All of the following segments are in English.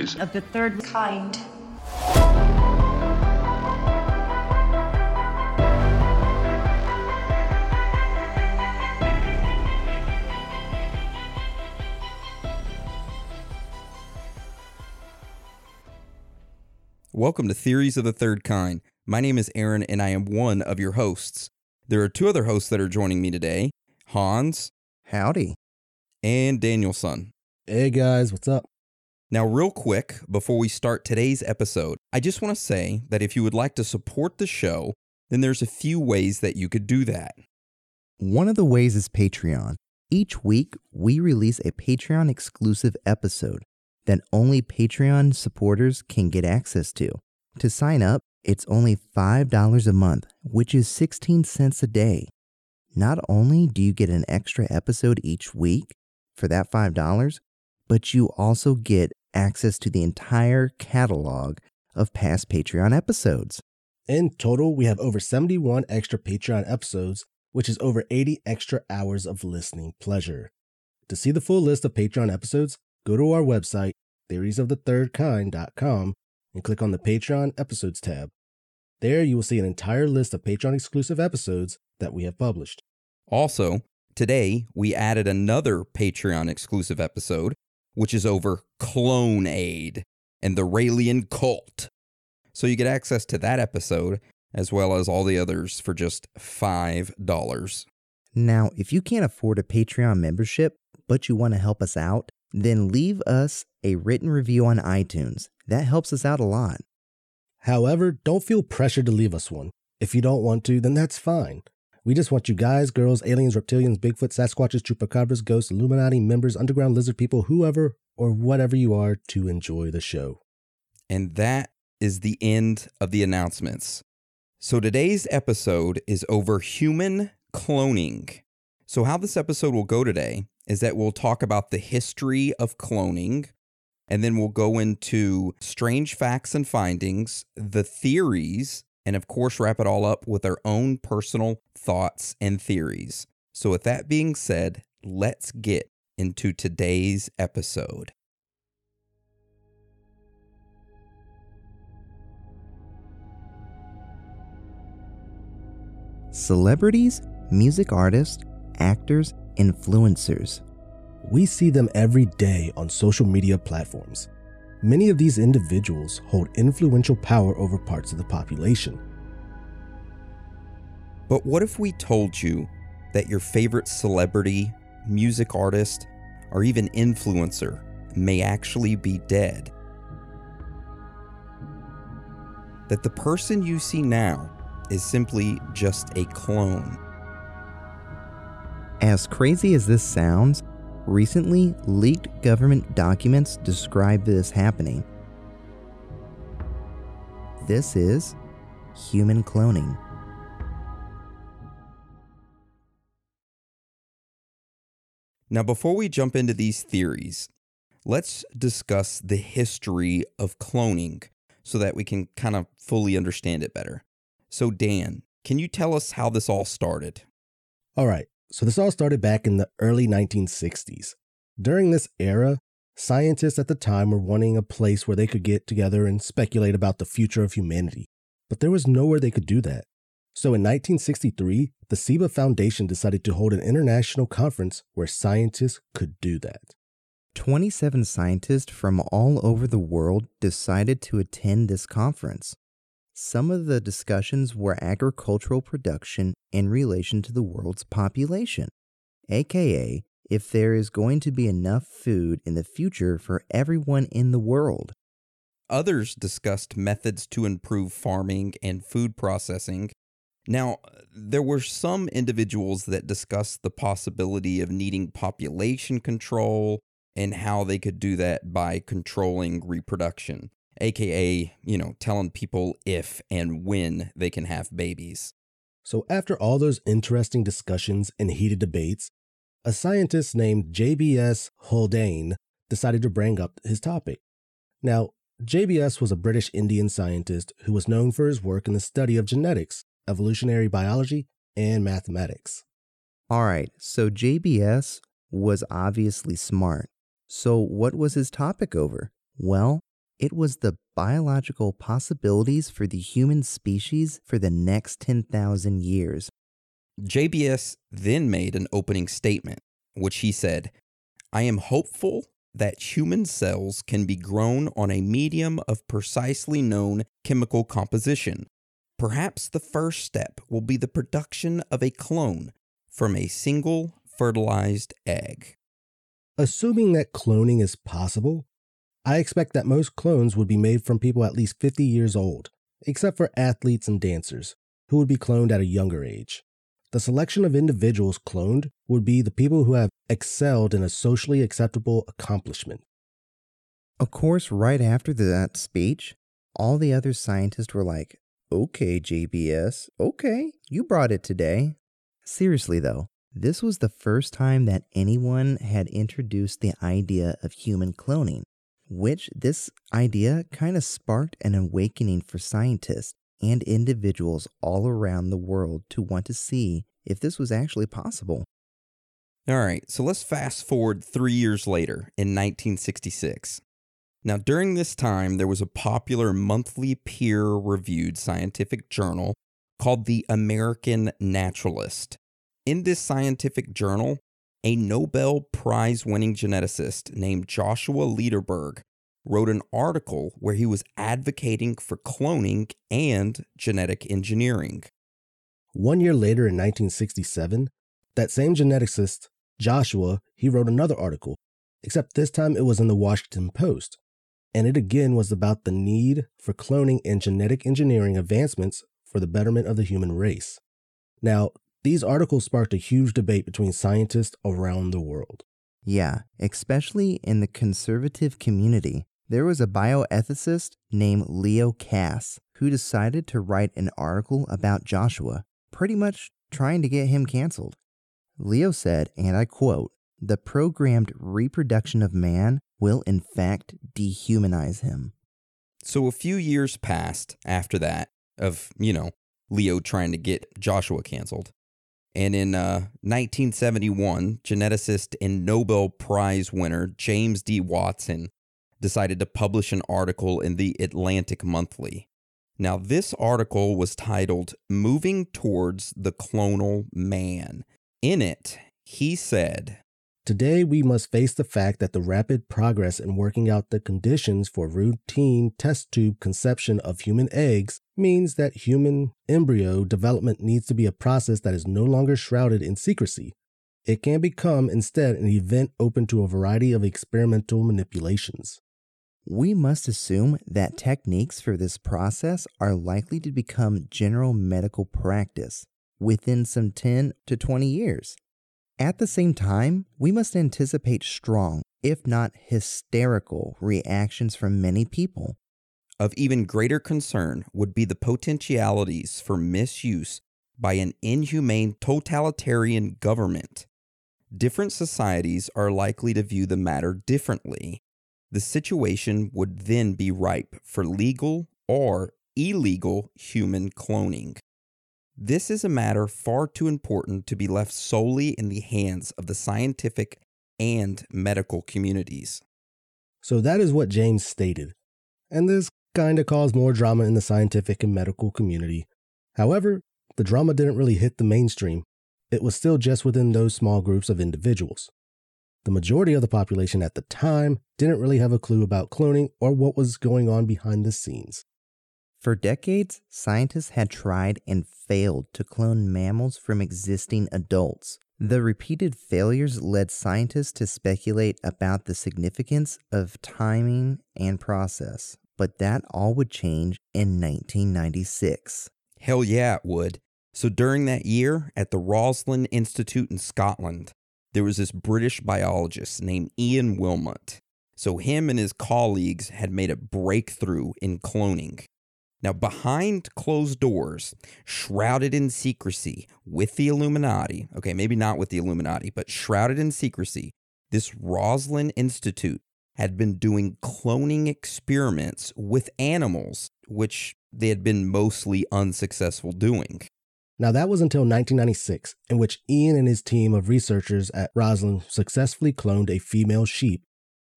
Welcome theories. of the third kind. Welcome to Theories of the Third Kind. My name is Aaron and I am one of your hosts. There are two other hosts that are joining me today Hans Howdy. and Danielson. Hey guys, what's up? Now, real quick, before we start today's episode, I just want to say that if you would like to support the show, then there's a few ways that you could do that. One of the ways is Patreon. Each week, we release a Patreon exclusive episode that only Patreon supporters can get access to. To sign up, it's only $5 a month, which is 16 cents a day. Not only do you get an extra episode each week for that $5, but you also get access to the entire catalog of past Patreon episodes. In total, we have over 71 extra Patreon episodes, which is over 80 extra hours of listening pleasure. To see the full list of Patreon episodes, go to our website, theoriesofthethirdkind.com, and click on the Patreon episodes tab. There you will see an entire list of Patreon exclusive episodes that we have published. Also, today we added another Patreon exclusive episode, which is over Clonaid and the Raelian cult. So you get access to that episode as well as all the others for just $5. Now, if you can't afford a Patreon membership, but you want to help us out, then leave us a written review on iTunes. That helps us out a lot. However, don't feel pressured to leave us one. If you don't want to, then that's fine. We just want you guys, girls, aliens, reptilians, Bigfoot, Sasquatches, Chupacabras, ghosts, Illuminati members, underground lizard people, whoever or whatever you are to enjoy the show. And that is the end of the announcements. So today's episode is over human cloning. So, how this episode will go today is that we'll talk about the history of cloning, and then we'll go into strange facts and findings, the theories, and of course, wrap it all up with our own personal thoughts and theories. So, with that being said, let's get into today's episode. Celebrities, music artists, actors, influencers. We see them every day on social media platforms. Many of these individuals hold influential power over parts of the population. But what if we told you that your favorite celebrity, music artist, or even influencer may actually be dead? That the person you see now is simply just a clone. As crazy as this sounds, recently leaked government documents describe this happening. This is human cloning. Now, before we jump into these theories, let's discuss the history of cloning so that we can kind of fully understand it better. So, Dan, can you tell us how this all started? All right, so this all started back in the early 1960s. During this era, scientists at the time were wanting a place where they could get together and speculate about the future of humanity, but there was nowhere they could do that. So in 1963, the Ciba Foundation decided to hold an international conference where scientists could do that. 27 scientists from all over the world decided to attend this conference. Some of the discussions were agricultural production in relation to the world's population, aka if there is going to be enough food in the future for everyone in the world. Others discussed methods to improve farming and food processing. Now, there were some individuals that discussed the possibility of needing population control and how they could do that by controlling reproduction, aka, you know, telling people if and when they can have babies. So after all those interesting discussions and heated debates, a scientist named JBS Haldane decided to bring up his topic. Now, JBS was a British Indian scientist who was known for his work in the study of genetics, evolutionary biology, and mathematics. All right, so JBS was obviously smart. So, what was his topic over? Well, it was the biological possibilities for the human species for the next 10,000 years. JBS then made an opening statement, which he said, I am hopeful that human cells can be grown on a medium of precisely known chemical composition. Perhaps the first step will be the production of a clone from a single fertilized egg. Assuming that cloning is possible, I expect that most clones would be made from people at least 50 years old, except for athletes and dancers, who would be cloned at a younger age. The selection of individuals cloned would be the people who have excelled in a socially acceptable accomplishment. Of course, right after that speech, all the other scientists were like, Okay, JBS, okay, you brought it today. Seriously, though, this was the first time that anyone had introduced the idea of human cloning, which this idea kind of sparked an awakening for scientists and individuals all around the world to want to see if this was actually possible. All right, so let's fast forward three years later in 1966. Now, during this time, there was a popular monthly peer reviewed scientific journal called the American Naturalist. In this scientific journal, a Nobel Prize winning geneticist named Joshua Lederberg wrote an article where he was advocating for cloning and genetic engineering. One year later in 1967, that same geneticist, Joshua, he wrote another article, except this time it was in the Washington Post. And it again was about the need for cloning and genetic engineering advancements for the betterment of the human race. Now, these articles sparked a huge debate between scientists around the world. Yeah, especially in the conservative community. There was a bioethicist named Leo Kass who decided to write an article about Joshua, pretty much trying to get him canceled. Leo said, and I quote, the programmed reproduction of man will in fact dehumanize him. So a few years passed after that of, you know, Leo trying to get Joshua canceled. And in uh, 1971, geneticist and Nobel Prize winner James D. Watson decided to publish an article in the Atlantic Monthly. Now, this article was titled Moving Towards the Clonal Man. In it, he said, Today, we must face the fact that the rapid progress in working out the conditions for routine test tube conception of human eggs means that human embryo development needs to be a process that is no longer shrouded in secrecy. It can become instead an event open to a variety of experimental manipulations we must assume that techniques for this process are likely to become general medical practice within some 10 to 20 years. At the same time, we must anticipate strong, if not hysterical, reactions from many people. Of even greater concern would be the potentialities for misuse by an inhumane totalitarian government. Different societies are likely to view the matter differently the situation would then be ripe for legal or illegal human cloning. This is a matter far too important to be left solely in the hands of the scientific and medical communities. So that is what James stated. And this kind of caused more drama in the scientific and medical community. However, the drama didn't really hit the mainstream. It was still just within those small groups of individuals. The majority of the population at the time didn't really have a clue about cloning or what was going on behind the scenes. For decades, scientists had tried and failed to clone mammals from existing adults. The repeated failures led scientists to speculate about the significance of timing and process, but that all would change in 1996. Hell yeah, it would. So during that year, at the Roslin Institute in Scotland, there was this British biologist named Ian Wilmut. So, him and his colleagues had made a breakthrough in cloning. Now, behind closed doors, shrouded in secrecy with the Illuminati, okay, maybe not with the Illuminati, but shrouded in secrecy, this Roslin Institute had been doing cloning experiments with animals, which they had been mostly unsuccessful doing. Now, that was until 1996, in which Ian and his team of researchers at Roslin successfully cloned a female sheep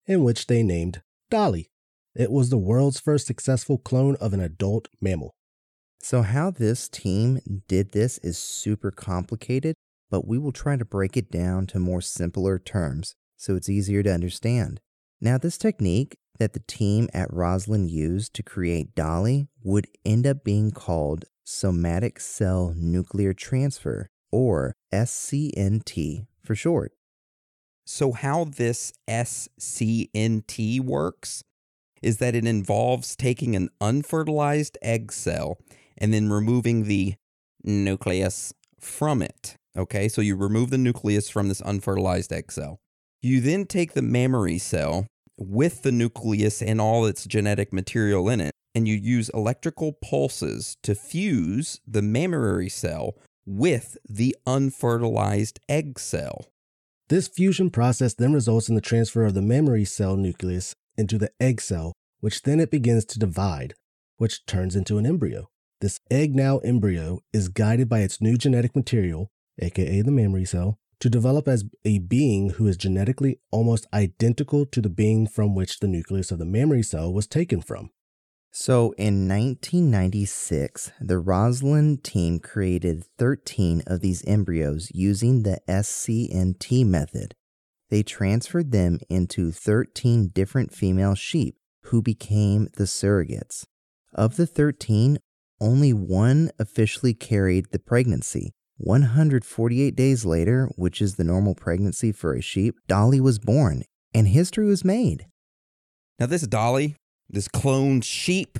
in which they named Dolly. It was the world's first successful clone of an adult mammal. So, how this team did this is super complicated, but we will try to break it down to more simpler terms so it's easier to understand. Now, this technique that the team at Roslin used to create Dolly would end up being called somatic cell nuclear transfer, or SCNT for short. So, how this SCNT works is that it involves taking an unfertilized egg cell and then removing the nucleus from it. Okay, so you remove the nucleus from this unfertilized egg cell. You then take the mammary cell with the nucleus and all its genetic material in it, and you use electrical pulses to fuse the mammary cell with the unfertilized egg cell. This fusion process then results in the transfer of the mammary cell nucleus into the egg cell, which then it begins to divide, which turns into an embryo. This egg now embryo is guided by its new genetic material, aka the mammary cell, to develop as a being who is genetically almost identical to the being from which the nucleus of the mammary cell was taken from. So in 1996, the Roslin team created 13 of these embryos using the SCNT method. They transferred them into 13 different female sheep who became the surrogates. Of the 13, only one officially carried the pregnancy. 148 days later, which is the normal pregnancy for a sheep, Dolly was born and history was made. Now, this Dolly, this cloned sheep,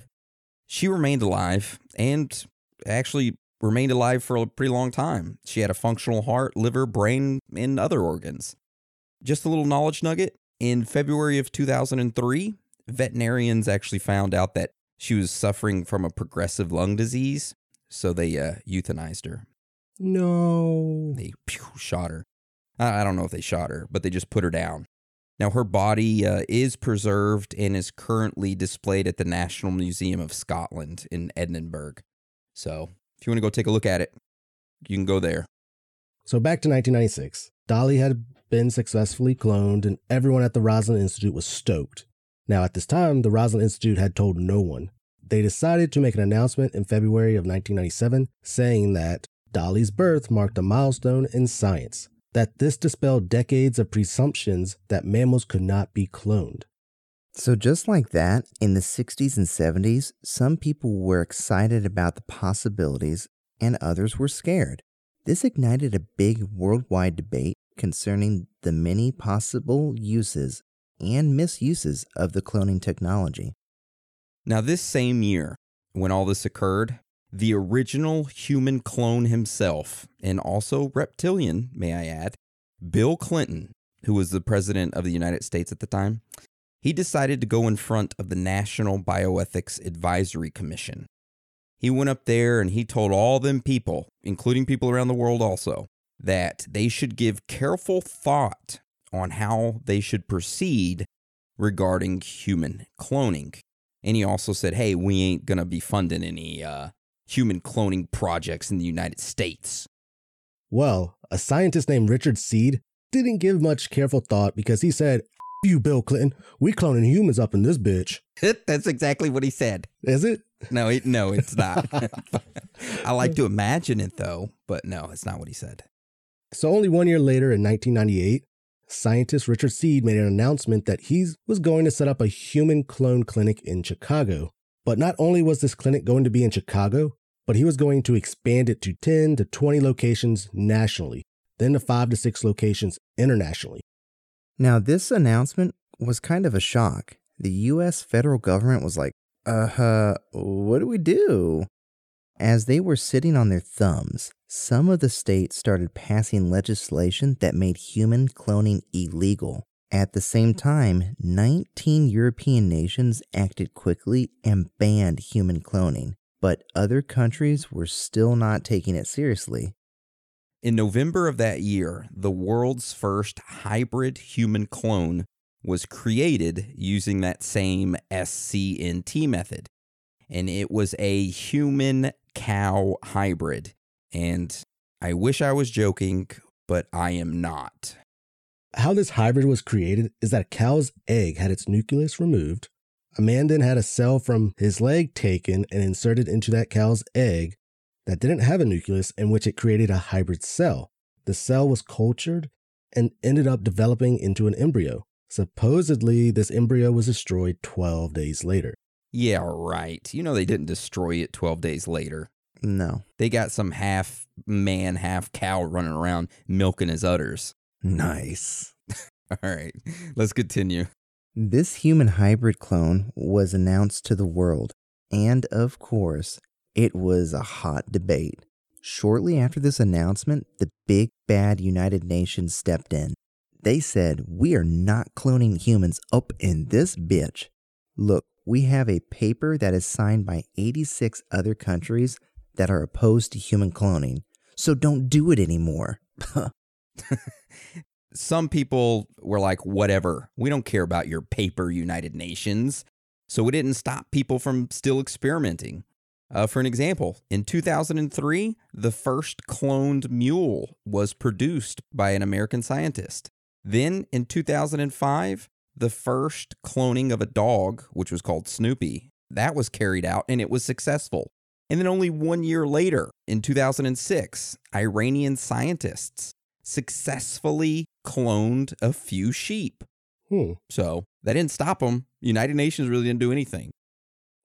she remained alive and actually remained alive for a pretty long time. She had a functional heart, liver, brain, and other organs. Just a little knowledge nugget in February of 2003, veterinarians actually found out that she was suffering from a progressive lung disease, so they uh, euthanized her. No. They pew, shot her. I I don't know if they shot her, but they just put her down. Now, her body uh, is preserved and is currently displayed at the National Museum of Scotland in Edinburgh. So, if you want to go take a look at it, you can go there. So back to 1996. Dolly had been successfully cloned, and everyone at the Roslin Institute was stoked. Now, at this time, the Roslin Institute had told no one. They decided to make an announcement in February of 1997 saying that Dolly's birth marked a milestone in science, that this dispelled decades of presumptions that mammals could not be cloned. So, just like that, in the 60s and 70s, some people were excited about the possibilities and others were scared. This ignited a big worldwide debate concerning the many possible uses and misuses of the cloning technology. Now, this same year, when all this occurred, the original human clone himself, and also reptilian, may I add, Bill Clinton, who was the president of the United States at the time, he decided to go in front of the National Bioethics Advisory Commission. He went up there and he told all them people, including people around the world also, that they should give careful thought on how they should proceed regarding human cloning. And he also said, hey, we ain't going to be funding any uh, human cloning projects in the United States. Well, a scientist named Richard Seed didn't give much careful thought because he said, "F you, Bill Clinton, we cloning humans up in this bitch. That's exactly what he said. Is it? No, it, no, it's not. I like to imagine it though, but no, it's not what he said. So only one year later in 1998, scientist Richard Seed made an announcement that he was going to set up a human clone clinic in Chicago. But not only was this clinic going to be in Chicago, but he was going to expand it to 10 to 20 locations nationally, then to 5 to 6 locations internationally. Now, this announcement was kind of a shock. The US federal government was like, uh, huh, what do we do? As they were sitting on their thumbs, some of the states started passing legislation that made human cloning illegal. At the same time, 19 European nations acted quickly and banned human cloning, but other countries were still not taking it seriously. In November of that year, the world's first hybrid human clone was created using that same SCNT method. And it was a human cow hybrid. And I wish I was joking, but I am not. How this hybrid was created is that a cow's egg had its nucleus removed. A man then had a cell from his leg taken and inserted into that cow's egg that didn't have a nucleus, in which it created a hybrid cell. The cell was cultured and ended up developing into an embryo. Supposedly, this embryo was destroyed 12 days later. Yeah, right. You know they didn't destroy it 12 days later. No. They got some half man, half cow running around milking his udders. Nice. All right, let's continue. This human hybrid clone was announced to the world, and of course, it was a hot debate. Shortly after this announcement, the big bad United Nations stepped in. They said, We are not cloning humans up in this bitch. Look, we have a paper that is signed by 86 other countries that are opposed to human cloning, so don't do it anymore. Some people were like, whatever, we don't care about your paper, United Nations. So it didn't stop people from still experimenting. Uh, for an example, in 2003, the first cloned mule was produced by an American scientist. Then in 2005, the first cloning of a dog, which was called Snoopy, that was carried out and it was successful. And then only one year later, in 2006, Iranian scientists successfully cloned a few sheep. Hmm. So that didn't stop them. United Nations really didn't do anything.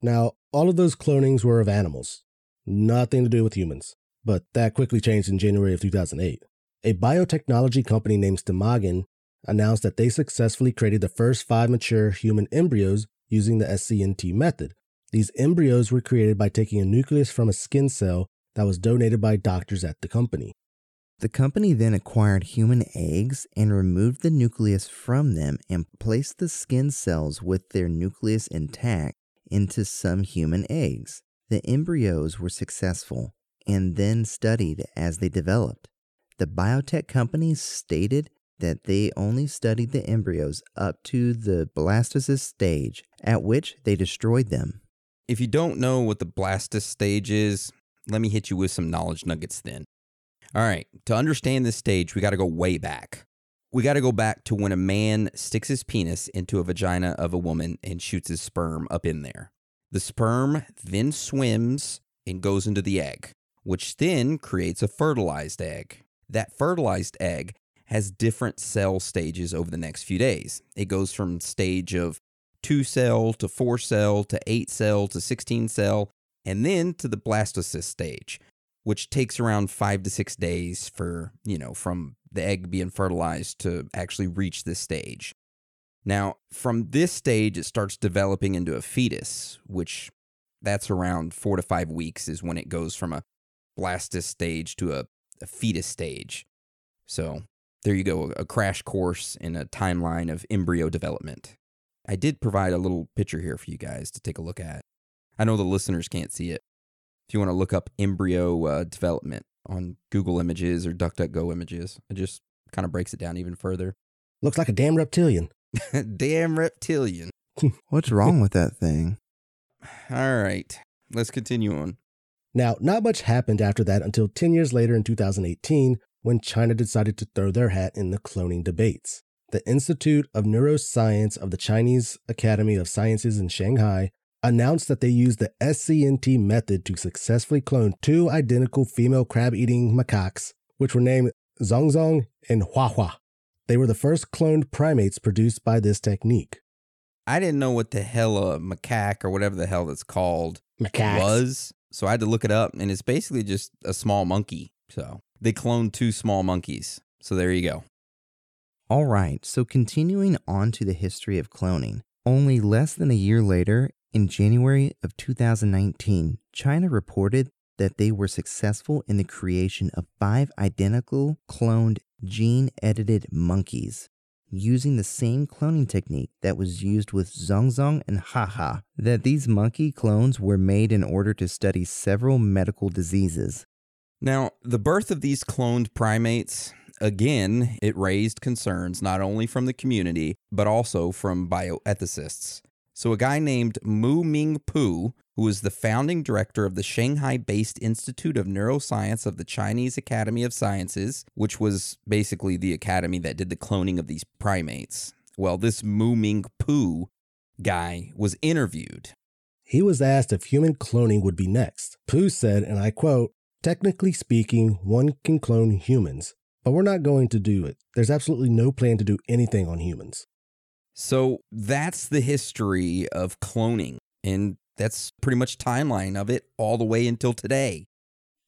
Now, all of those clonings were of animals, nothing to do with humans. But that quickly changed in January of 2008. A biotechnology company named Stemagen announced that they successfully created the first five mature human embryos using the SCNT method. These embryos were created by taking a nucleus from a skin cell that was donated by doctors at the company. The company then acquired human eggs and removed the nucleus from them and placed the skin cells with their nucleus intact into some human eggs. The embryos were successful and then studied as they developed. The biotech company stated that they only studied the embryos up to the blastocyst stage, at which they destroyed them. If you don't know what the blastocyst stage is, let me hit you with some knowledge nuggets then. All right, to understand this stage, we got to go way back. We got to go back to when a man sticks his penis into a vagina of a woman and shoots his sperm up in there. The sperm then swims and goes into the egg, which then creates a fertilized egg. That fertilized egg has different cell stages over the next few days. It goes from stage of 2 cell to 4 cell to 8 cell to 16 cell and then to the blastocyst stage, which takes around 5 to 6 days for, you know, from the egg being fertilized to actually reach this stage. Now, from this stage it starts developing into a fetus, which that's around 4 to 5 weeks is when it goes from a blastocyst stage to a, a fetus stage. So, there you go, a crash course in a timeline of embryo development. I did provide a little picture here for you guys to take a look at. I know the listeners can't see it. If you want to look up embryo uh, development on Google Images or DuckDuckGo Images, it just kind of breaks it down even further. Looks like a damn reptilian. Damn reptilian. What's wrong with that thing? All right, let's continue on. Now, not much happened after that until 10 years later in 2018 when China decided to throw their hat in the cloning debates. The Institute of Neuroscience of the Chinese Academy of Sciences in Shanghai announced that they used the SCNT method to successfully clone two identical female crab eating macaques, which were named Zhong Zhong and Huahua. They were the first cloned primates produced by this technique. I didn't know what the hell a macaque or whatever the hell that's called Macaques. was, so I had to look it up, and it's basically just a small monkey. So they cloned two small monkeys. So there you go. All right, so continuing on to the history of cloning. Only less than a year later, in January of 2019, China reported that they were successful in the creation of five identical cloned gene edited monkeys using the same cloning technique that was used with Zhong Zhong and Haha. That these monkey clones were made in order to study several medical diseases. Now, the birth of these cloned primates, again, it raised concerns not only from the community, but also from bioethicists. So, a guy named Mu-ming Poo, who is the founding director of the Shanghai based Institute of Neuroscience of the Chinese Academy of Sciences, which was basically the academy that did the cloning of these primates. Well, this Mu Ming Pu guy was interviewed. He was asked if human cloning would be next. Poo said, and I quote, Technically speaking, one can clone humans, but we're not going to do it. There's absolutely no plan to do anything on humans. So that's the history of cloning. And that's pretty much timeline of it all the way until today.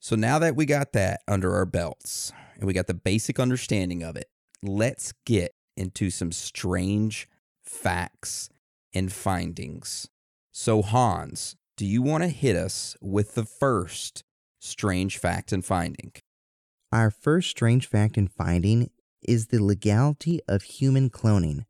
So now that we got that under our belts and we got the basic understanding of it, let's get into some strange facts and findings. So Hans, do you want to hit us with the first strange fact and finding? Our first strange fact and finding is the legality of human cloning.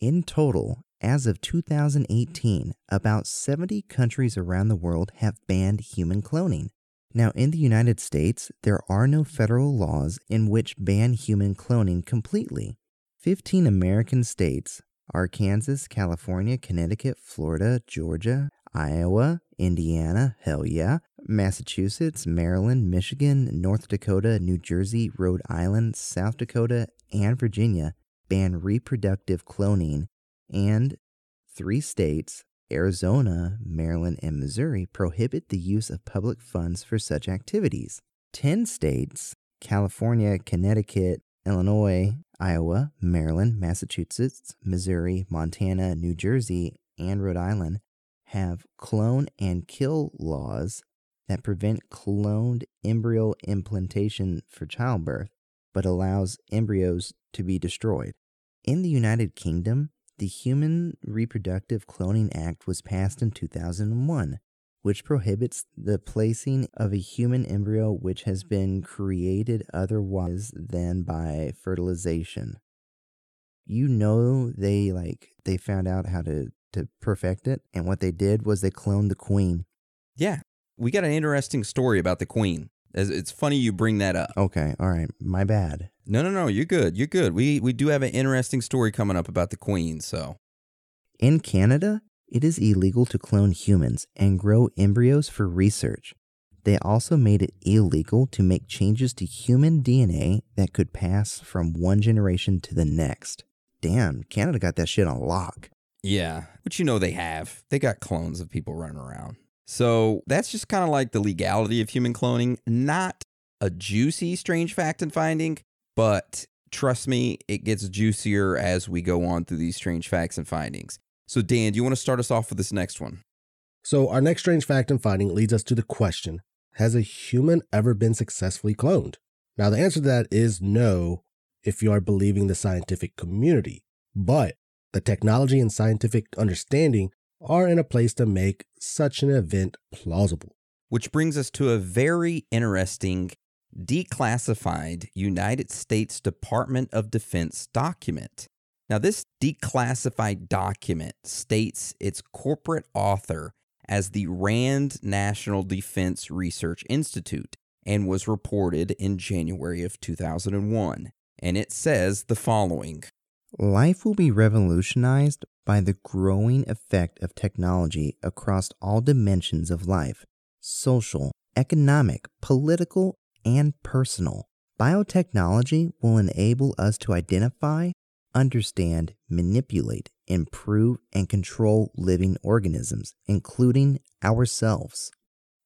In total, as of 2018, about 70 countries around the world have banned human cloning. Now, in the United States, there are no federal laws in which ban human cloning completely. 15 American states are Kansas, California, Connecticut, Florida, Georgia, Iowa, Indiana, hell yeah, Massachusetts, Maryland, Michigan, North Dakota, New Jersey, Rhode Island, South Dakota, and Virginia ban reproductive cloning, and three states, Arizona, Maryland, and Missouri, prohibit the use of public funds for such activities. 10 states, California, Connecticut, Illinois, Iowa, Maryland, Massachusetts, Missouri, Montana, New Jersey, and Rhode Island, have clone and kill laws that prevent cloned embryo implantation for childbirth, but allows embryos to be destroyed. In the United Kingdom, the Human Reproductive Cloning Act was passed in 2001, which prohibits the placing of a human embryo which has been created otherwise than by fertilization. You know they like they found out how to to perfect it and what they did was they cloned the queen. Yeah, we got an interesting story about the queen. It's funny you bring that up. Okay, all right, my bad. No, no, no, you're good. You're good. We we do have an interesting story coming up about the queen, so. In Canada, it is illegal to clone humans and grow embryos for research. They also made it illegal to make changes to human DNA that could pass from one generation to the next. Damn, Canada got that shit on lock. Yeah, but you know they have. They got clones of people running around. So that's just kind of like the legality of human cloning. Not a juicy, strange fact and finding, but trust me, it gets juicier as we go on through these strange facts and findings. So, Dan, do you want to start us off with this next one? So, our next strange fact and finding leads us to the question Has a human ever been successfully cloned? Now, the answer to that is no, if you are believing the scientific community. But the technology and scientific understanding are in a place to make such an event plausible. Which brings us to a very interesting declassified United States Department of Defense document. Now, this declassified document states its corporate author as the RAND National Defense Research Institute and was reported in January of 2001. And it says the following Life will be revolutionized by the growing effect of technology across all dimensions of life social, economic, political, and personal. Biotechnology will enable us to identify, understand, manipulate, improve, and control living organisms, including ourselves.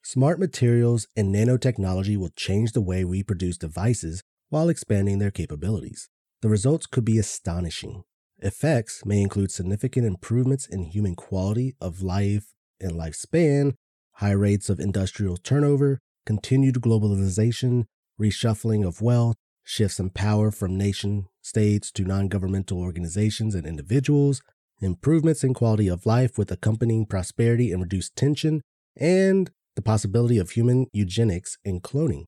Smart materials and nanotechnology will change the way we produce devices while expanding their capabilities. The results could be astonishing. Effects may include significant improvements in human quality of life and lifespan, high rates of industrial turnover, continued globalization, reshuffling of wealth, shifts in power from nation states to non governmental organizations and individuals, improvements in quality of life with accompanying prosperity and reduced tension, and the possibility of human eugenics and cloning.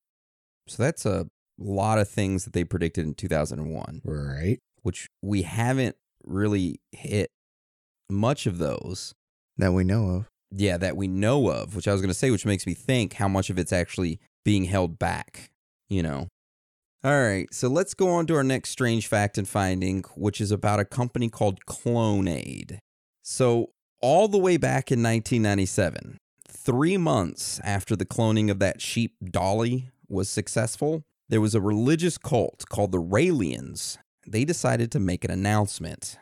So that's a lot of things that they predicted in 2001. Right. Which we haven't really hit much of those that we know of. Yeah, that we know of, which I was going to say, which makes me think how much of it's actually being held back, you know? All right, so let's go on to our next strange fact and finding, which is about a company called Clonaid. So, all the way back in 1997, three months after the cloning of that sheep Dolly was successful, there was a religious cult called the Raelians. They decided to make an announcement.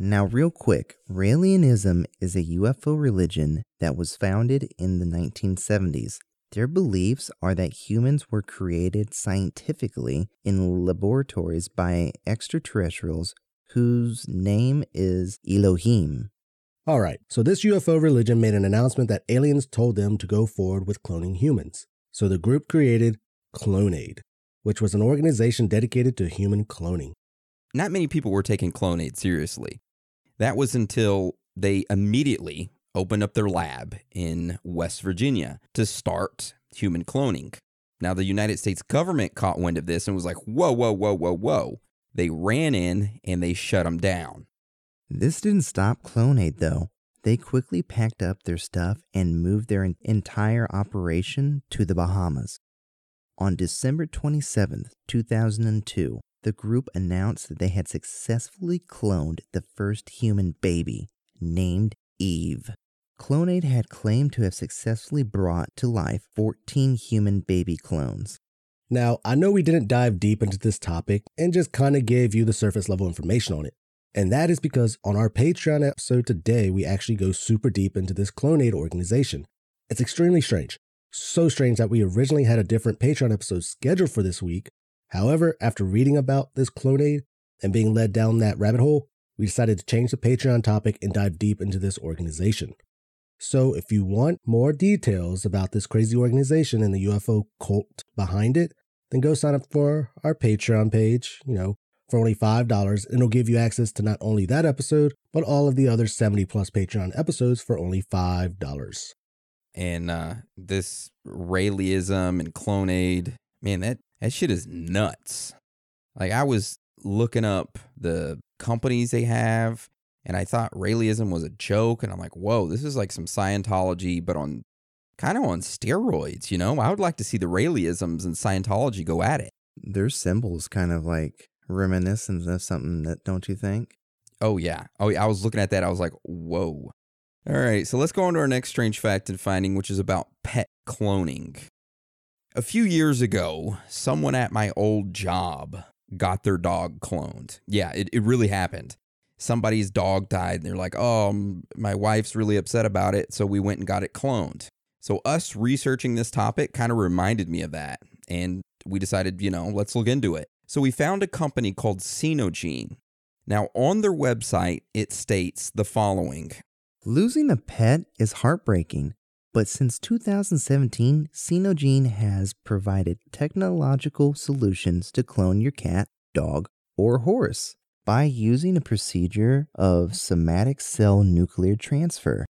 Now, real quick, Raelianism is a UFO religion that was founded in the 1970s. Their beliefs are that humans were created scientifically in laboratories by extraterrestrials whose name is Elohim. All right, so this UFO religion made an announcement that aliens told them to go forward with cloning humans. So the group created Clonaid, which was an organization dedicated to human cloning. Not many people were taking Clonaid seriously. That was until they immediately opened up their lab in West Virginia to start human cloning. Now, the United States government caught wind of this and was like, whoa, whoa, whoa, whoa, whoa. They ran in and they shut them down. This didn't stop Clonaid, though. They quickly packed up their stuff and moved their entire operation to the Bahamas. On December 27, 2002, the group announced that they had successfully cloned the first human baby, named Eve. Clonaid had claimed to have successfully brought to life 14 human baby clones. Now, I know we didn't dive deep into this topic and just kind of gave you the surface level information on it. And that is because on our Patreon episode today, we actually go super deep into this Clonaid organization. It's extremely strange. So strange that we originally had a different Patreon episode scheduled for this week. However, after reading about this Clonaid and being led down that rabbit hole, we decided to change the Patreon topic and dive deep into this organization. So, if you want more details about this crazy organization and the UFO cult behind it, then go sign up for our Patreon page, you know, for only $5. And it'll give you access to not only that episode, but all of the other 70 plus Patreon episodes for only $5. And uh, this Raeliism and Clonaid, man, that, that shit is nuts. Like, I was looking up the companies they have and I thought Raeliism was a joke. And I'm like, whoa, this is like some Scientology, but on kind of on steroids, you know? I would like to see the Raeliisms and Scientology go at it. Their symbols kind of like reminiscent of something that, don't you think? Oh, yeah. Oh, yeah. I was looking at that. I was like, whoa. All right. So let's go on to our next strange fact and finding, which is about pet cloning. A few years ago, someone at my old job got their dog cloned. Yeah, it, it really happened somebody's dog died and they're like, oh, my wife's really upset about it. So we went and got it cloned. So us researching this topic kind of reminded me of that. And we decided, you know, let's look into it. So we found a company called Sinogene. Now, on their website, it states the following Losing a pet is heartbreaking, but since 2017, Sinogene has provided technological solutions to clone your cat, dog, or horse by using a procedure of somatic cell nuclear transfer.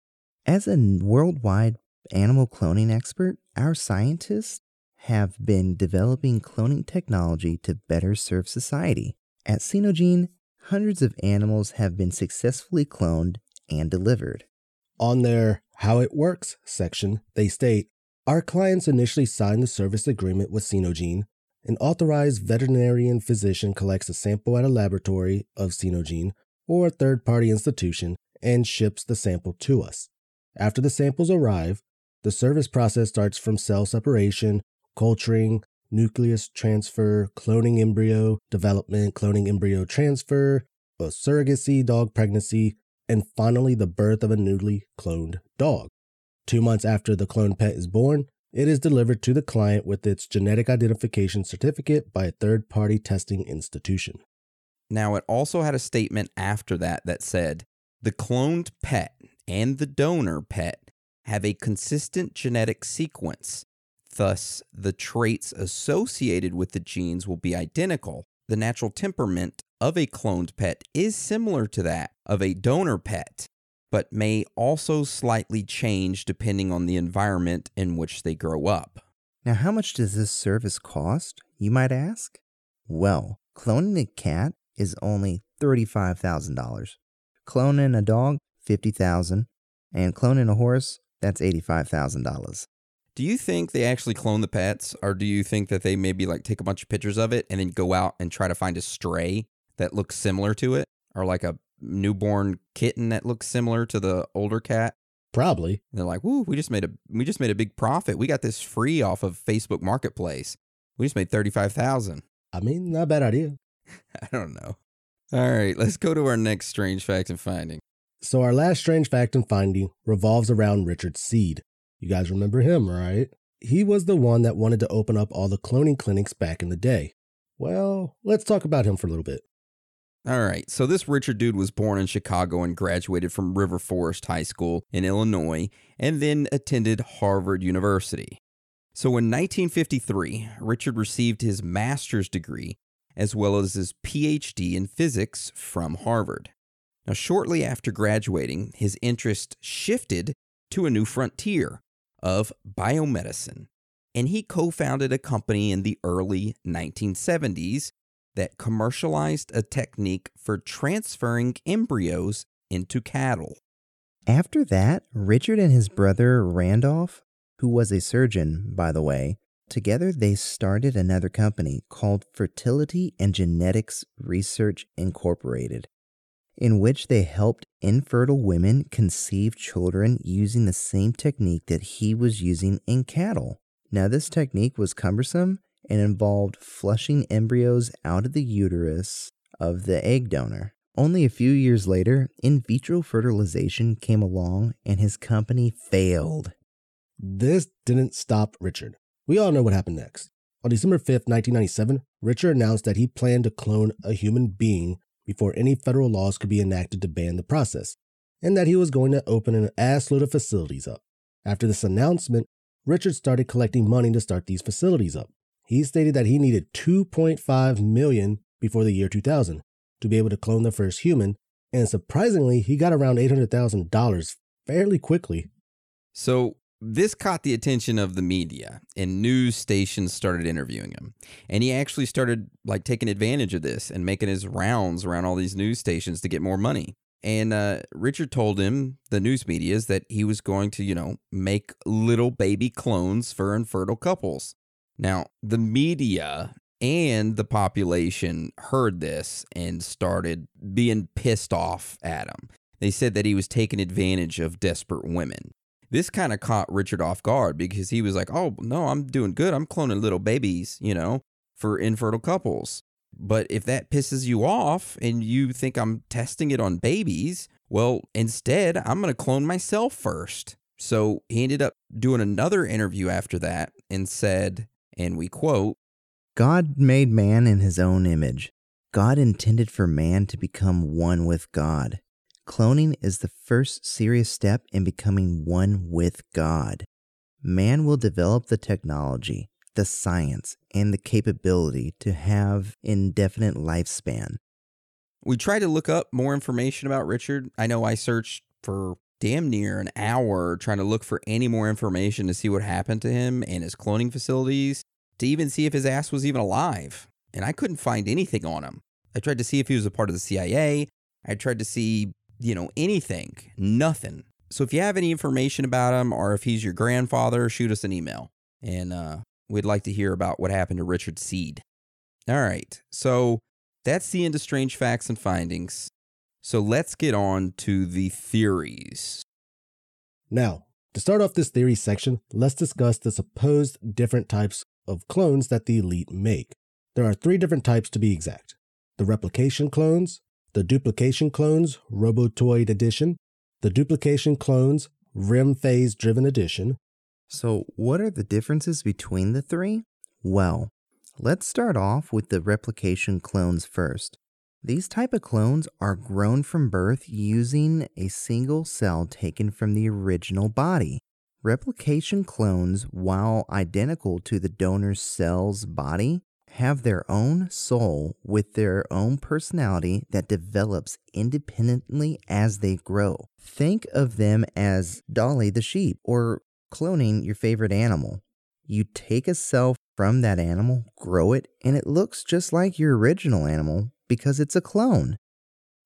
As a worldwide animal cloning expert, our scientists have been developing cloning technology to better serve society. At Sinogene, hundreds of animals have been successfully cloned and delivered. On their How It Works section, they state Our clients initially signed the service agreement with Sinogene an authorized veterinarian physician collects a sample at a laboratory of Sinogene or a third party institution and ships the sample to us. After the samples arrive, the service process starts from cell separation, culturing, nucleus transfer, cloning embryo development, cloning embryo transfer, a surrogacy dog pregnancy, and finally the birth of a newly cloned dog. Two months after the cloned pet is born, it is delivered to the client with its genetic identification certificate by a third party testing institution. Now, it also had a statement after that that said the cloned pet and the donor pet have a consistent genetic sequence. Thus, the traits associated with the genes will be identical. The natural temperament of a cloned pet is similar to that of a donor pet but may also slightly change depending on the environment in which they grow up. Now, how much does this service cost, you might ask? Well, cloning a cat is only $35,000. Cloning a dog, $50,000. And cloning a horse, that's $85,000. Do you think they actually clone the pets, or do you think that they maybe like take a bunch of pictures of it and then go out and try to find a stray that looks similar to it, or like a newborn kitten that looks similar to the older cat. Probably. And they're like, "Woo, we just made a we just made a big profit. We got this free off of Facebook Marketplace. We just made 35,000." I mean, not a bad idea. I don't know. All right, let's go to our next strange fact and finding. So, our last strange fact and finding revolves around Richard Seed. You guys remember him, right? He was the one that wanted to open up all the cloning clinics back in the day. Well, let's talk about him for a little bit. All right, so this Richard dude was born in Chicago and graduated from River Forest High School in Illinois and then attended Harvard University. So in 1953, Richard received his master's degree as well as his PhD in physics from Harvard. Now, shortly after graduating, his interest shifted to a new frontier of biomedicine, and he co founded a company in the early 1970s that commercialized a technique for transferring embryos into cattle. After that, Richard and his brother Randolph, who was a surgeon, by the way, together they started another company called Fertility and Genetics Research Incorporated, in which they helped infertile women conceive children using the same technique that he was using in cattle. Now, this technique was cumbersome and involved flushing embryos out of the uterus of the egg donor. Only a few years later, in vitro fertilization came along and his company failed. This didn't stop Richard. We all know what happened next. On December 5th, 1997, Richard announced that he planned to clone a human being before any federal laws could be enacted to ban the process, and that he was going to open an assload of facilities up. After this announcement, Richard started collecting money to start these facilities up. He stated that he needed 2.5 million before the year 2000 to be able to clone the first human, and surprisingly, he got around $800,000 fairly quickly. So, this caught the attention of the media and news stations started interviewing him. And he actually started like taking advantage of this and making his rounds around all these news stations to get more money. And uh, Richard told him, the news medias, that he was going to, you know, make little baby clones for infertile couples. Now, the media and the population heard this and started being pissed off at him. They said that he was taking advantage of desperate women. This kind of caught Richard off guard because he was like, oh, no, I'm doing good. I'm cloning little babies, you know, for infertile couples. But if that pisses you off and you think I'm testing it on babies, well, instead, I'm going to clone myself first. So he ended up doing another interview after that and said, and we quote, God made man in his own image. God intended for man to become one with God. Cloning is the first serious step in becoming one with God. Man will develop the technology, the science, and the capability to have indefinite lifespan. We tried to look up more information about Richard. I know I searched for damn near an hour trying to look for any more information to see what happened to him and his cloning facilities, to even see if his ass was even alive. And I couldn't find anything on him. I tried to see if he was a part of the CIA. I tried to see you know, anything, nothing. So if you have any information about him or if he's your grandfather, shoot us an email. And uh, we'd like to hear about what happened to Richard Seed. All right. So that's the end of Strange Facts and Findings. So let's get on to the theories. Now, to start off this theory section, let's discuss the supposed different types of clones that the elite make. There are three different types to be exact the replication clones, the duplication clones Robotoid Edition, the duplication clones REM Phase Driven Edition. So, what are the differences between the three? Well, let's start off with the replication clones first. These type of clones are grown from birth using a single cell taken from the original body. Replication clones, while identical to the donor's cell's body, have their own soul with their own personality that develops independently as they grow. Think of them as Dolly the sheep or cloning your favorite animal. You take a cell from that animal, grow it, and it looks just like your original animal because it's a clone.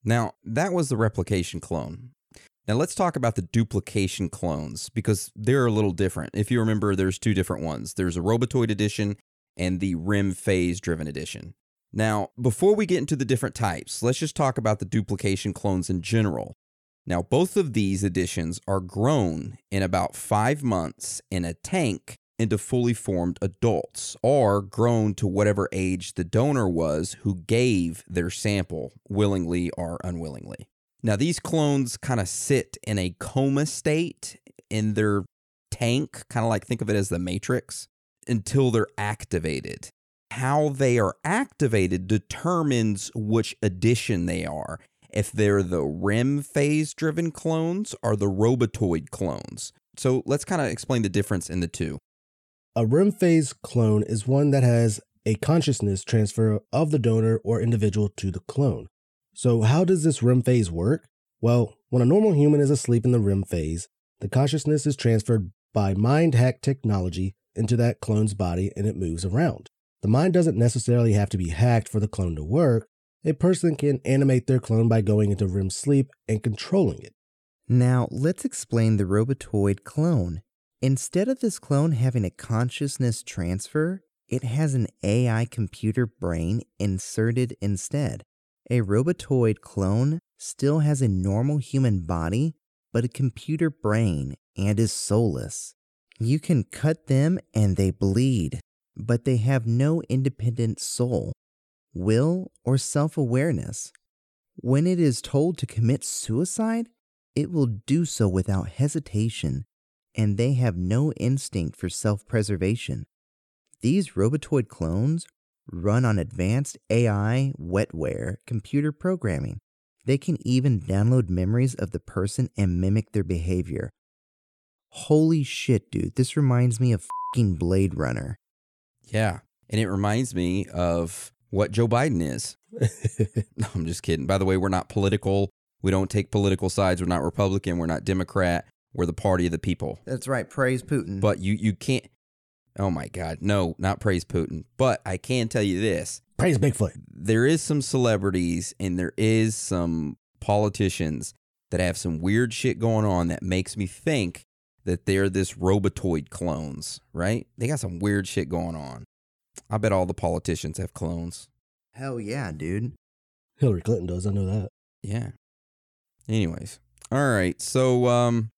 Now, that was the replication clone. Now, let's talk about the duplication clones because they're a little different. If you remember, there's two different ones there's a Robotoid edition and the REM phase driven edition. Now, before we get into the different types, let's just talk about the duplication clones in general. Now, both of these editions are grown in about five months in a tank into fully formed adults, or grown to whatever age the donor was who gave their sample, willingly or unwillingly. Now, these clones kind of sit in a coma state in their tank, kind of like think of it as the Matrix, until they're activated. How they are activated determines which edition they are. If they're the REM phase driven clones or the robotoid clones. So let's kind of explain the difference in the two. A REM phase clone is one that has a consciousness transfer of the donor or individual to the clone. So, how does this REM phase work? Well, when a normal human is asleep in the REM phase, the consciousness is transferred by mind hack technology into that clone's body and it moves around. The mind doesn't necessarily have to be hacked for the clone to work. A person can animate their clone by going into REM sleep and controlling it. Now, let's explain the Robotoid clone. Instead of this clone having a consciousness transfer, it has an AI computer brain inserted instead. A Robotoid clone still has a normal human body, but a computer brain and is soulless. You can cut them and they bleed, but they have no independent soul, will, or self awareness. When it is told to commit suicide, it will do so without hesitation, and they have no instinct for self preservation. These Robotoid clones run on advanced AI, wetware, computer programming. They can even download memories of the person and mimic their behavior. Holy shit, dude. This reminds me of fucking Blade Runner. Yeah. And it reminds me of what Joe Biden is. no, I'm just kidding. By the way, we're not political. We don't take political sides. We're not Republican. We're not Democrat. We're the party of the people. That's right. Praise Putin. But you you can't Oh my god. No, not praise Putin. But I can tell you this. Praise Bigfoot. There is some celebrities and there is some politicians that have some weird shit going on that makes me think that they're this robotoid clones, right? They got some weird shit going on. I bet all the politicians have clones. Hell yeah, dude. Hillary Clinton does. I know that. Yeah. Anyways. All right. So um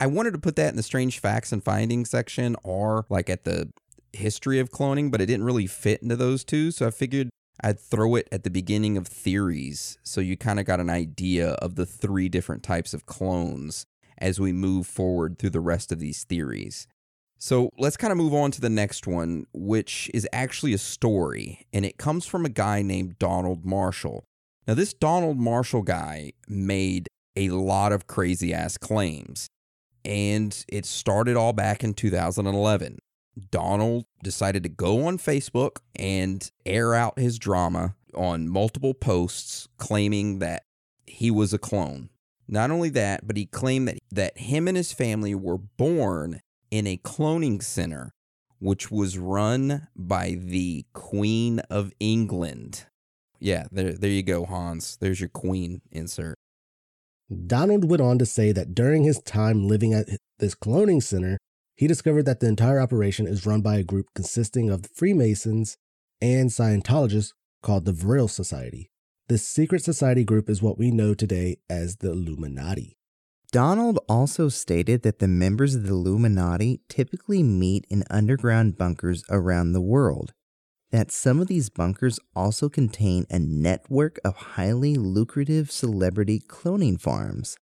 I- wanted to put that in the strange facts and findings section or like at the history of cloning, but it didn't really fit into those two. So I figured I'd throw it at the beginning of theories. So you kind of got an idea of the three different types of clones as we move forward through the rest of these theories. So let's kind of move on to the next one, which is actually a story, and it comes from a guy named Donald Marshall. Now, this Donald Marshall guy made a lot of crazy ass claims, and it started all back in 2011. Donald decided to go on Facebook and air out his drama on multiple posts claiming that he was a clone. Not only that, but he claimed that, that him and his family were born in a cloning center, which was run by the Queen of England. Yeah, there, there you go, Hans. There's your Queen insert. Donald went on to say that during his time living at this cloning center, he discovered that the entire operation is run by a group consisting of Freemasons and Scientologists called the Vril Society. This secret society group is what we know today as the Illuminati. Donald also stated that the members of the Illuminati typically meet in underground bunkers around the world. That some of these bunkers also contain a network of highly lucrative celebrity cloning farms.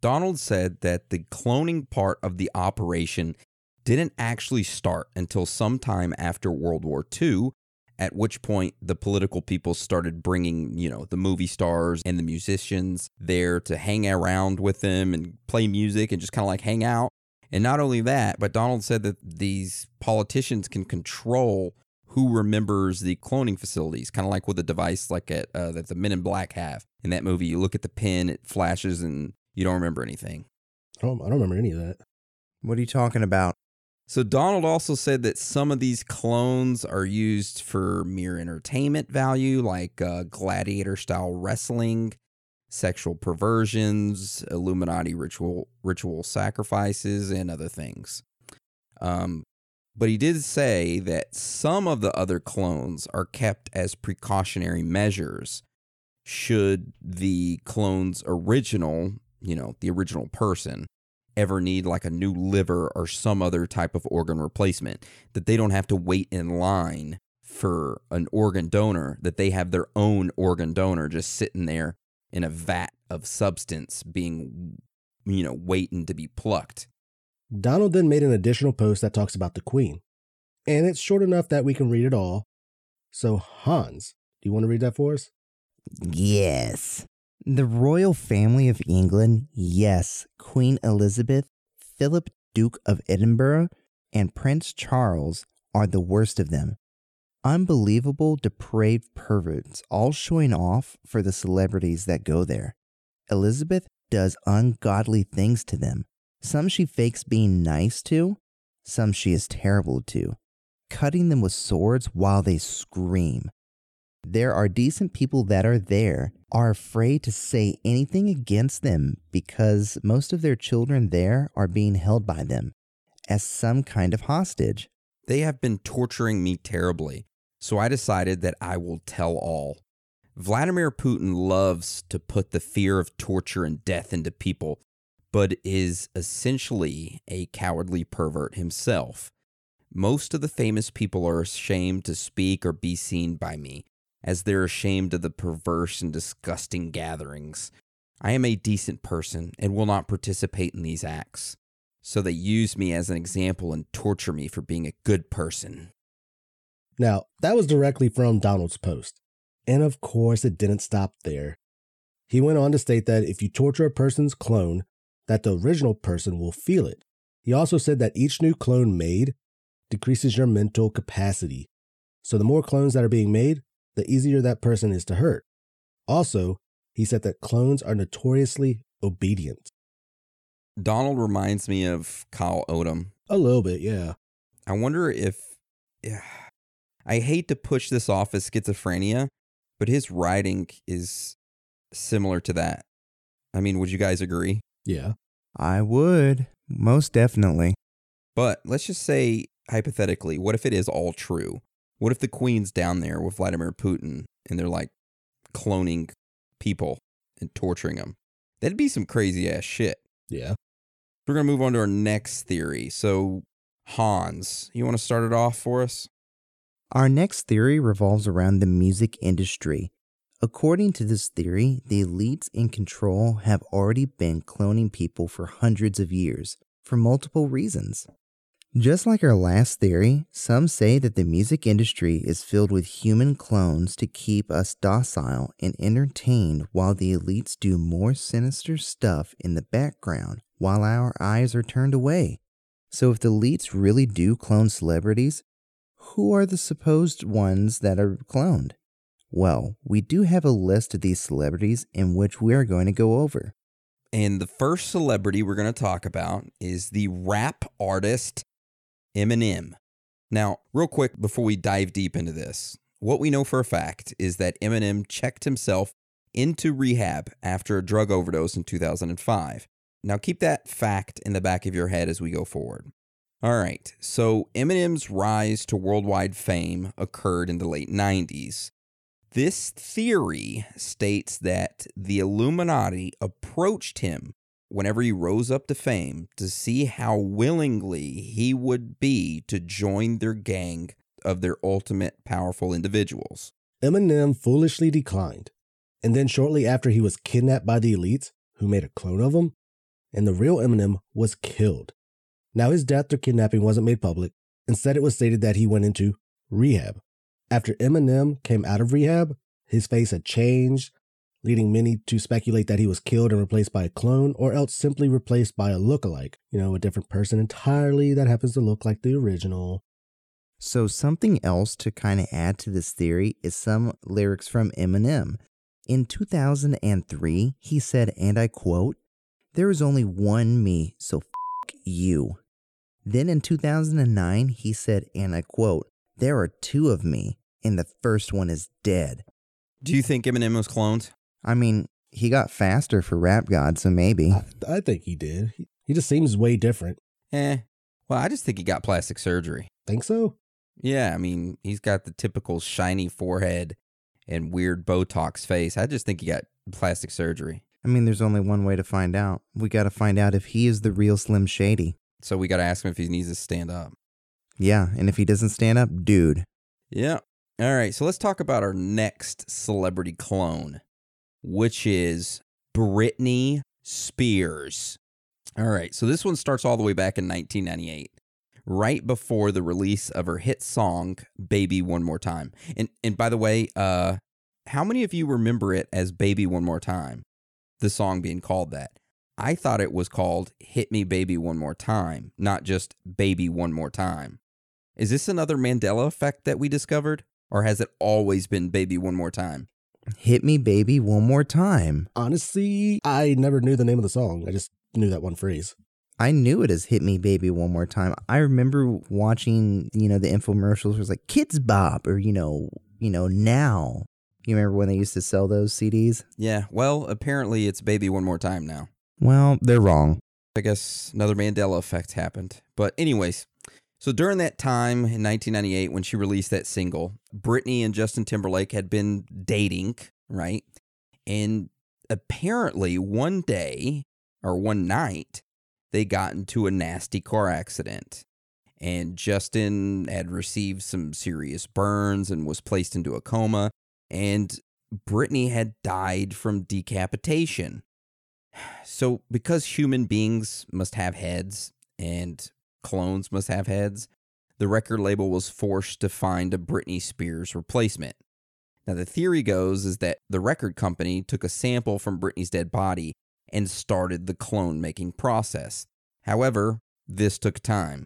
Donald said that the cloning part of the operation didn't actually start until sometime after World War II, at which point the political people started bringing, you know, the movie stars and the musicians there to hang around with them and play music and just kind of like hang out. And not only that, but Donald said that these politicians can control who remembers the cloning facilities, kind of like with a device like at, uh, that the Men in Black have. In that movie, you look at the pin, it flashes, and you don't remember anything. I don't, I don't remember any of that. What are you talking about? So Donald also said that some of these clones are used for mere entertainment value, like uh, gladiator style wrestling, sexual perversions, Illuminati ritual ritual sacrifices, and other things. Um, But he did say that some of the other clones are kept as precautionary measures should the clone's original, you know, the original person ever need like a new liver or some other type of organ replacement, that they don't have to wait in line for an organ donor, that they have their own organ donor just sitting there in a vat of substance being, you know, waiting to be plucked. Donald then made an additional post that talks about the Queen. And it's short enough that we can read it all. So, Hans, do you want to read that for us? Yes. The royal family of England, yes, Queen Elizabeth, Philip, Duke of Edinburgh, and Prince Charles are the worst of them. Unbelievable, depraved perverts, all showing off for the celebrities that go there. Elizabeth does ungodly things to them. Some she fakes being nice to, some she is terrible to, cutting them with swords while they scream. There are decent people that are there, are afraid to say anything against them because most of their children there are being held by them as some kind of hostage. They have been torturing me terribly, so I decided that I will tell all. Vladimir Putin loves to put the fear of torture and death into people, but is essentially a cowardly pervert himself. Most of the famous people are ashamed to speak or be seen by me, as they're ashamed of the perverse and disgusting gatherings. I am a decent person and will not participate in these acts. So they use me as an example and torture me for being a good person. Now, that was directly from Donald's post. And of course, it didn't stop there. He went on to state that if you torture a person's clone, that the original person will feel it. He also said that each new clone made decreases your mental capacity. So the more clones that are being made, the easier that person is to hurt. Also, he said that clones are notoriously obedient. Donald reminds me of Kyle Odom. A little bit, yeah. I wonder if. Yeah, I hate to push this off as schizophrenia, but his writing is similar to that. I mean, would you guys agree? Yeah. I would, most definitely. But let's just say, hypothetically, what if it is all true? What if the Queen's down there with Vladimir Putin and they're like cloning people and torturing them? That'd be some crazy ass shit. Yeah. We're going to move on to our next theory. So, Hans, you want to start it off for us? Our next theory revolves around the music industry. According to this theory, the elites in control have already been cloning people for hundreds of years for multiple reasons. Just like our last theory, some say that the music industry is filled with human clones to keep us docile and entertained while the elites do more sinister stuff in the background while our eyes are turned away. So, if the elites really do clone celebrities, who are the supposed ones that are cloned? Well, we do have a list of these celebrities in which we are going to go over. And the first celebrity we're going to talk about is the rap artist Eminem. Now, real quick before we dive deep into this, what we know for a fact is that Eminem checked himself into rehab after a drug overdose in 2005. Now, keep that fact in the back of your head as we go forward. All right, so Eminem's rise to worldwide fame occurred in the late 90s. This theory states that the Illuminati approached him whenever he rose up to fame to see how willingly he would be to join their gang of their ultimate powerful individuals. Eminem foolishly declined. And then shortly after he was kidnapped by the elites, who made a clone of him, and the real Eminem was killed. Now, his death or kidnapping wasn't made public. Instead, it was stated that he went into rehab. After Eminem came out of rehab, his face had changed, leading many to speculate that he was killed and replaced by a clone, or else simply replaced by a look-alike. You know, a different person entirely that happens to look like the original. So, something else to kind of add to this theory is some lyrics from Eminem. In 2003, he said, and I quote, There is only one me, so f you. Then in 2009, he said, and I quote, There are two of me, and the first one is dead. Do you think Eminem was cloned? I mean, he got faster for Rap God, so maybe. I think he did. He, he just seems way different. Eh. Well, I just think he got plastic surgery. Think so? Yeah, I mean, he's got the typical shiny forehead and weird Botox face. I just think he got plastic surgery. I mean, there's only one way to find out. We got to find out if he is the real Slim Shady. So we got to ask him if he needs to stand up. Yeah, and if he doesn't stand up, dude. Yeah. All right, so let's talk about our next celebrity clone, which is Britney Spears. All right, so this one starts all the way back in 1998, right before the release of her hit song "Baby One More Time." And and by the way, uh, how many of you remember it as "Baby One More Time"? The song being called that. I thought it was called "Hit Me, Baby One More Time," not just "Baby One More Time." Is this another Mandela effect that we discovered, or has it always been "Baby One More Time"? Hit me, baby, one more time. Honestly, I never knew the name of the song. I just knew that one phrase. I knew it as Hit Me Baby One More Time. I remember watching, you know, the infomercials it was like Kidz Bop or, you know, you know, now. You remember when they used to sell those CDs? Yeah, well, apparently it's Baby One More Time now. Well, they're wrong. I guess another Mandela effect happened. But, anyways, so during that time in 1998, when she released that single, Britney and Justin Timberlake had been dating, right? And apparently one day or one night, they got into a nasty car accident. And Justin had received some serious burns and was placed into a coma. And Britney had died from decapitation. So, because human beings must have heads and clones must have heads, the record label was forced to find a Britney Spears replacement. Now, the theory goes is that the record company took a sample from Britney's dead body and started the clone making process. However, this took time.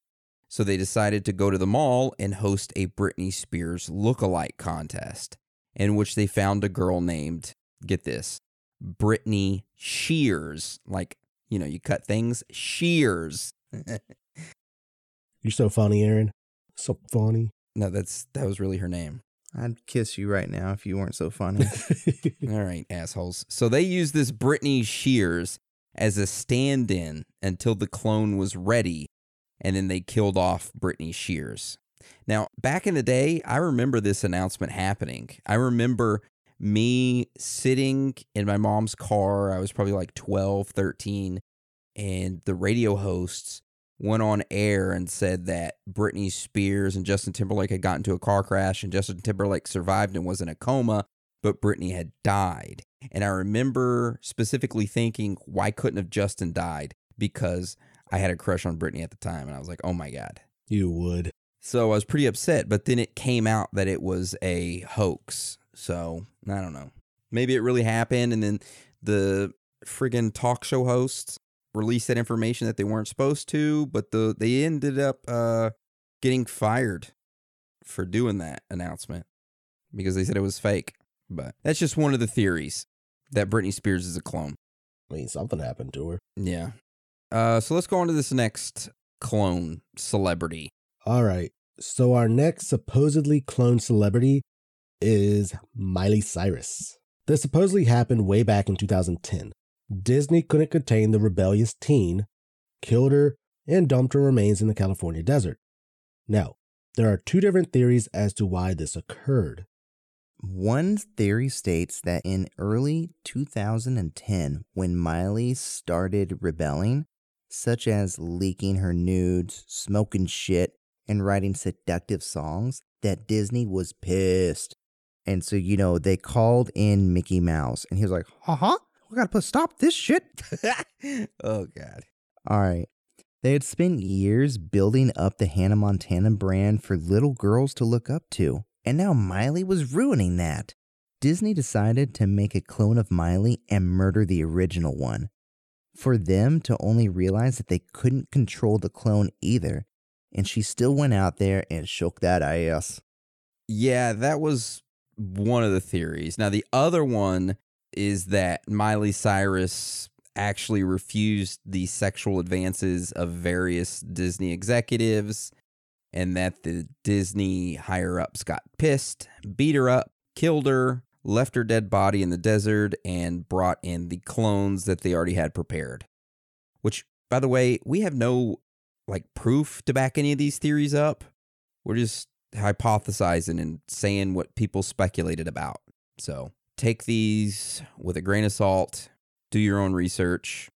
So they decided to go to the mall and host a Britney Spears look-alike contest, in which they found a girl named, get this, Britney Shears. Like, you know, you cut things, Shears. You're so funny, Aaron. So funny. No, that's that was really her name. I'd kiss you right now if you weren't so funny. All right, assholes. So they used this Britney Shears as a stand-in until the clone was ready, and then they killed off Britney Shears. Now, back in the day, I remember this announcement happening. I remember me sitting in my mom's car. I was probably like 12, 13, and the radio hosts went on air and said that Britney Spears and Justin Timberlake had gotten into a car crash and Justin Timberlake survived and was in a coma, but Britney had died. And I remember specifically thinking, why couldn't have Justin died? Because I had a crush on Britney at the time. And I was like, oh my God. you would. So I was pretty upset, but then it came out that it was a hoax. So I don't know. Maybe it really happened. And then the friggin' talk show hosts released that information that they weren't supposed to, but the they ended up uh, getting fired for doing that announcement because they said it was fake. But that's just one of the theories that Britney Spears is a clone. I mean, something happened to her. Yeah. Uh, so let's go on to this next clone celebrity. All right. So our next supposedly cloned celebrity is Miley Cyrus. This supposedly happened way back in 2010. Disney couldn't contain the rebellious teen, killed her, and dumped her remains in the California desert. Now, there are two different theories as to why this occurred. One theory states that in early 2010, when Miley started rebelling, such as leaking her nudes, smoking shit, and writing seductive songs, that Disney was pissed. And so, you know, they called in Mickey Mouse and he was like, uh huh, we gotta put stop this shit. oh God. All right. They had spent years building up the Hannah Montana brand for little girls to look up to, and now Miley was ruining that. Disney decided to make a clone of Miley and murder the original one. For them to only realize that they couldn't control the clone either, and she still went out there and shook that ass. Yeah, that was one of the theories. Now the other one is that Miley Cyrus actually refused the sexual advances of various Disney executives and that the Disney higher ups got pissed, beat her up, killed her, left her dead body in the desert, and brought in the clones that they already had prepared. Which, by the way, we have no like proof to back any of these theories up, We're just hypothesizing and saying what people speculated about. So take these with a grain of salt, do your own research,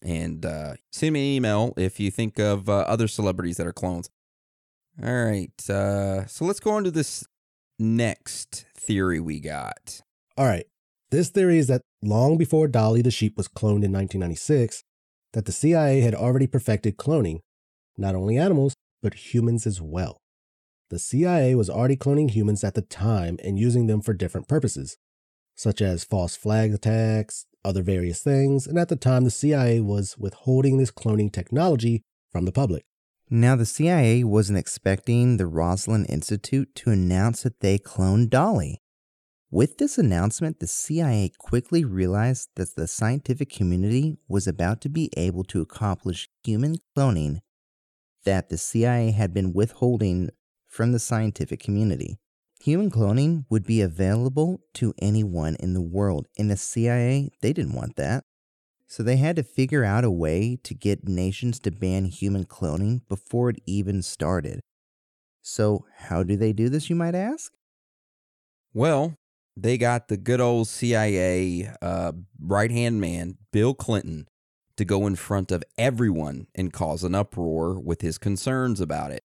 and uh, send me an email if you think of uh, other celebrities that are clones. All right. Uh, so let's go on to this next theory we got. All right. This theory is that long before Dolly the sheep was cloned in 1996, that the CIA had already perfected cloning, not only animals, but humans as well. The CIA was already cloning humans at the time and using them for different purposes, such as false flag attacks, other various things, and at the time the CIA was withholding this cloning technology from the public. Now, the CIA wasn't expecting the Roslin Institute to announce that they cloned Dolly. With this announcement, the CIA quickly realized that the scientific community was about to be able to accomplish human cloning that the CIA had been withholding from the scientific community. Human cloning would be available to anyone in the world, and the CIA, they didn't want that. So they had to figure out a way to get nations to ban human cloning before it even started. So, how do they do this, you might ask? Well, they got the good old CIA uh, right hand man, Bill Clinton, to go in front of everyone and cause an uproar with his concerns about it.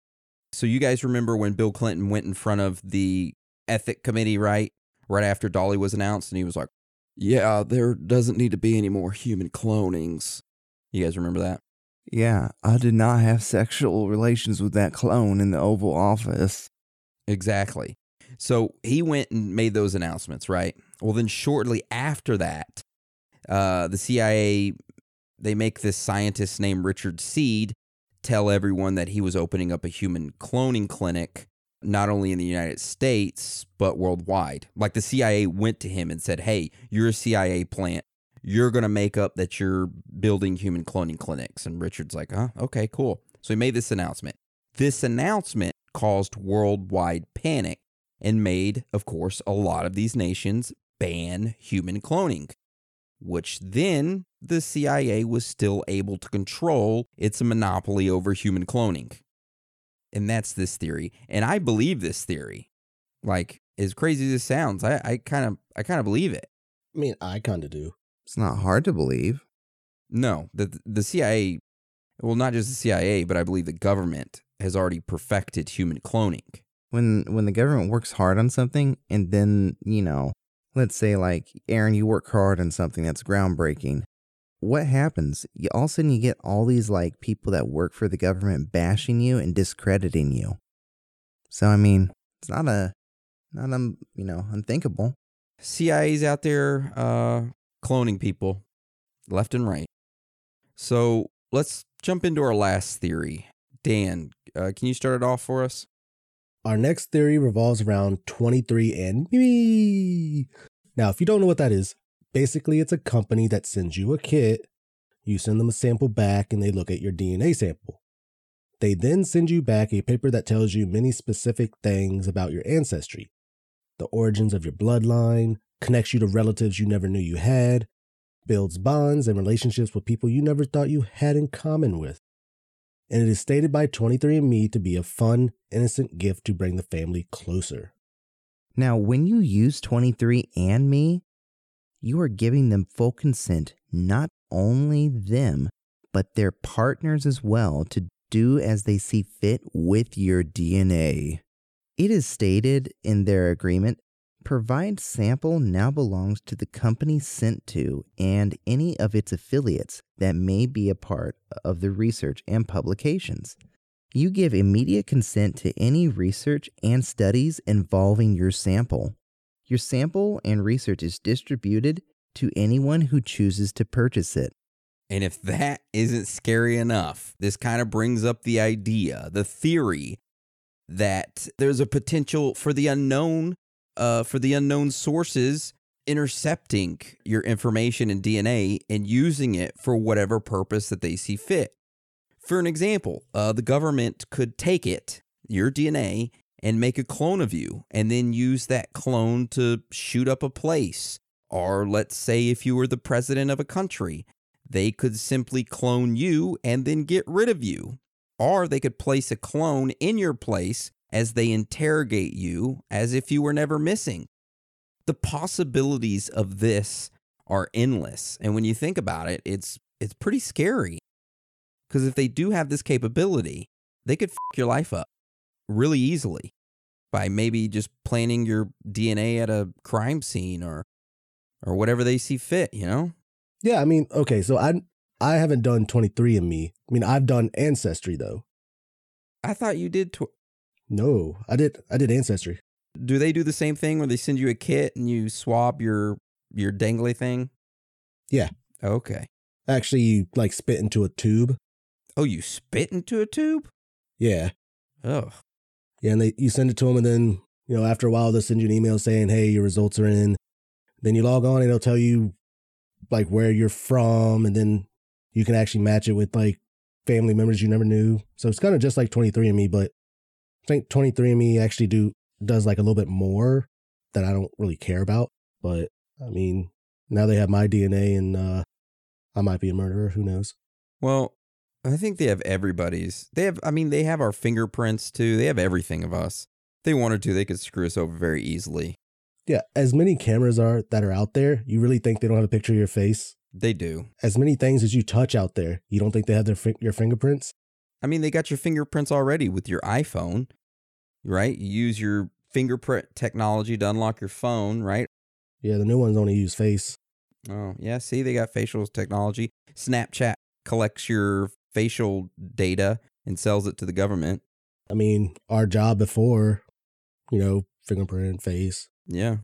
So, you guys remember when Bill Clinton went in front of the ethic committee, right? Right after Dolly was announced, and he was like, Yeah, there doesn't need to be any more human clonings. You guys remember that? Yeah, I did not have sexual relations with that clone in the Oval Office. Exactly. So he went and made those announcements, right? Well, then shortly after that, uh, the CIA they make this scientist named Richard Seed tell everyone that he was opening up a human cloning clinic, not only in the United States but worldwide. Like the CIA went to him and said, "Hey, you're a CIA plant. You're going to make up that you're building human cloning clinics." And Richard's like, "Huh, okay, cool." So he made this announcement. This announcement caused worldwide panic and made, of course, a lot of these nations ban human cloning, which then the CIA was still able to control its monopoly over human cloning. And that's this theory. And I believe this theory. Like, as crazy as it sounds, I kind of I kind of believe it. I mean, I kind of do. It's not hard to believe. No, the the CIA, well, not just the CIA, but I believe the government has already perfected human cloning when when the government works hard on something and then you know let's say like aaron you work hard on something that's groundbreaking. What happens? You, all of a sudden you get all these like people that work for the government bashing you and discrediting you. So i mean it's not a not um you know unthinkable. Cia's out there uh cloning people left and right. So let's jump into our last theory. Dan uh, can you start it off for us our next theory revolves around 23andMe. Now, if you don't know what that is, basically it's a company that sends you a kit, you send them a sample back, and they look at your DNA sample. They then send you back a paper that tells you many specific things about your ancestry, the origins of your bloodline, connects you to relatives you never knew you had, builds bonds and relationships with people you never thought you had in common with and it is stated by 23andMe to be a fun, innocent gift to bring the family closer. Now, when you use 23andMe, you are giving them full consent, not only them, but their partners as well, to do as they see fit with your DNA. It is stated in their agreement Provide sample now belongs to the company sent to and any of its affiliates that may be a part of the research and publications. You give immediate consent to any research and studies involving your sample. Your sample and research is distributed to anyone who chooses to purchase it. And if that isn't scary enough, this kind of brings up the idea, the theory that there's a potential for the unknown uh, for the unknown sources intercepting your information and DNA and using it for whatever purpose that they see fit. For an example, uh, the government could take it, your DNA, and make a clone of you, and then use that clone to shoot up a place. Or let's say if you were the president of a country, they could simply clone you and then get rid of you. Or they could place a clone in your place as they interrogate you as if you were never missing. The possibilities of this are endless. And when you think about it, it's it's pretty scary. Cuz if they do have this capability, they could f- your life up really easily by maybe just planting your DNA at a crime scene or or whatever they see fit, you know? Yeah, I mean, okay, so I I haven't done 23andMe. I mean, I've done Ancestry though. I thought you did tw- No, I did I did Ancestry. Do they do the same thing where they send you a kit and you swab your your dangly thing? Yeah. Okay. Actually, you like spit into a tube. Oh, you spit into a tube? Yeah. Oh. Yeah, and they you send it to them, and then you know after a while they'll send you an email saying, "Hey, your results are in." Then you log on, and it'll tell you like where you're from, and then you can actually match it with like family members you never knew. So it's kind of just like 23andMe, but think 23andMe actually do does like a little bit more that I don't really care about. But I mean, now they have my DNA, and uh, I might be a murderer. Who knows? Well, I think they have everybody's. They have I mean, they have our fingerprints too. They have everything of us. If they wanted to, they could screw us over very easily. Yeah, as many cameras are that are out there, you really think they don't have a picture of your face? They do. As many things as you touch out there, you don't think they have their your fingerprints? I mean, they got your fingerprints already with your iPhone, right? You use your fingerprint technology to unlock your phone, right? Yeah, the new ones only use face. Oh, yeah. See, they got facial technology. Snapchat collects your facial data and sells it to the government. I mean, our job before, you know, fingerprint, and face. Yeah.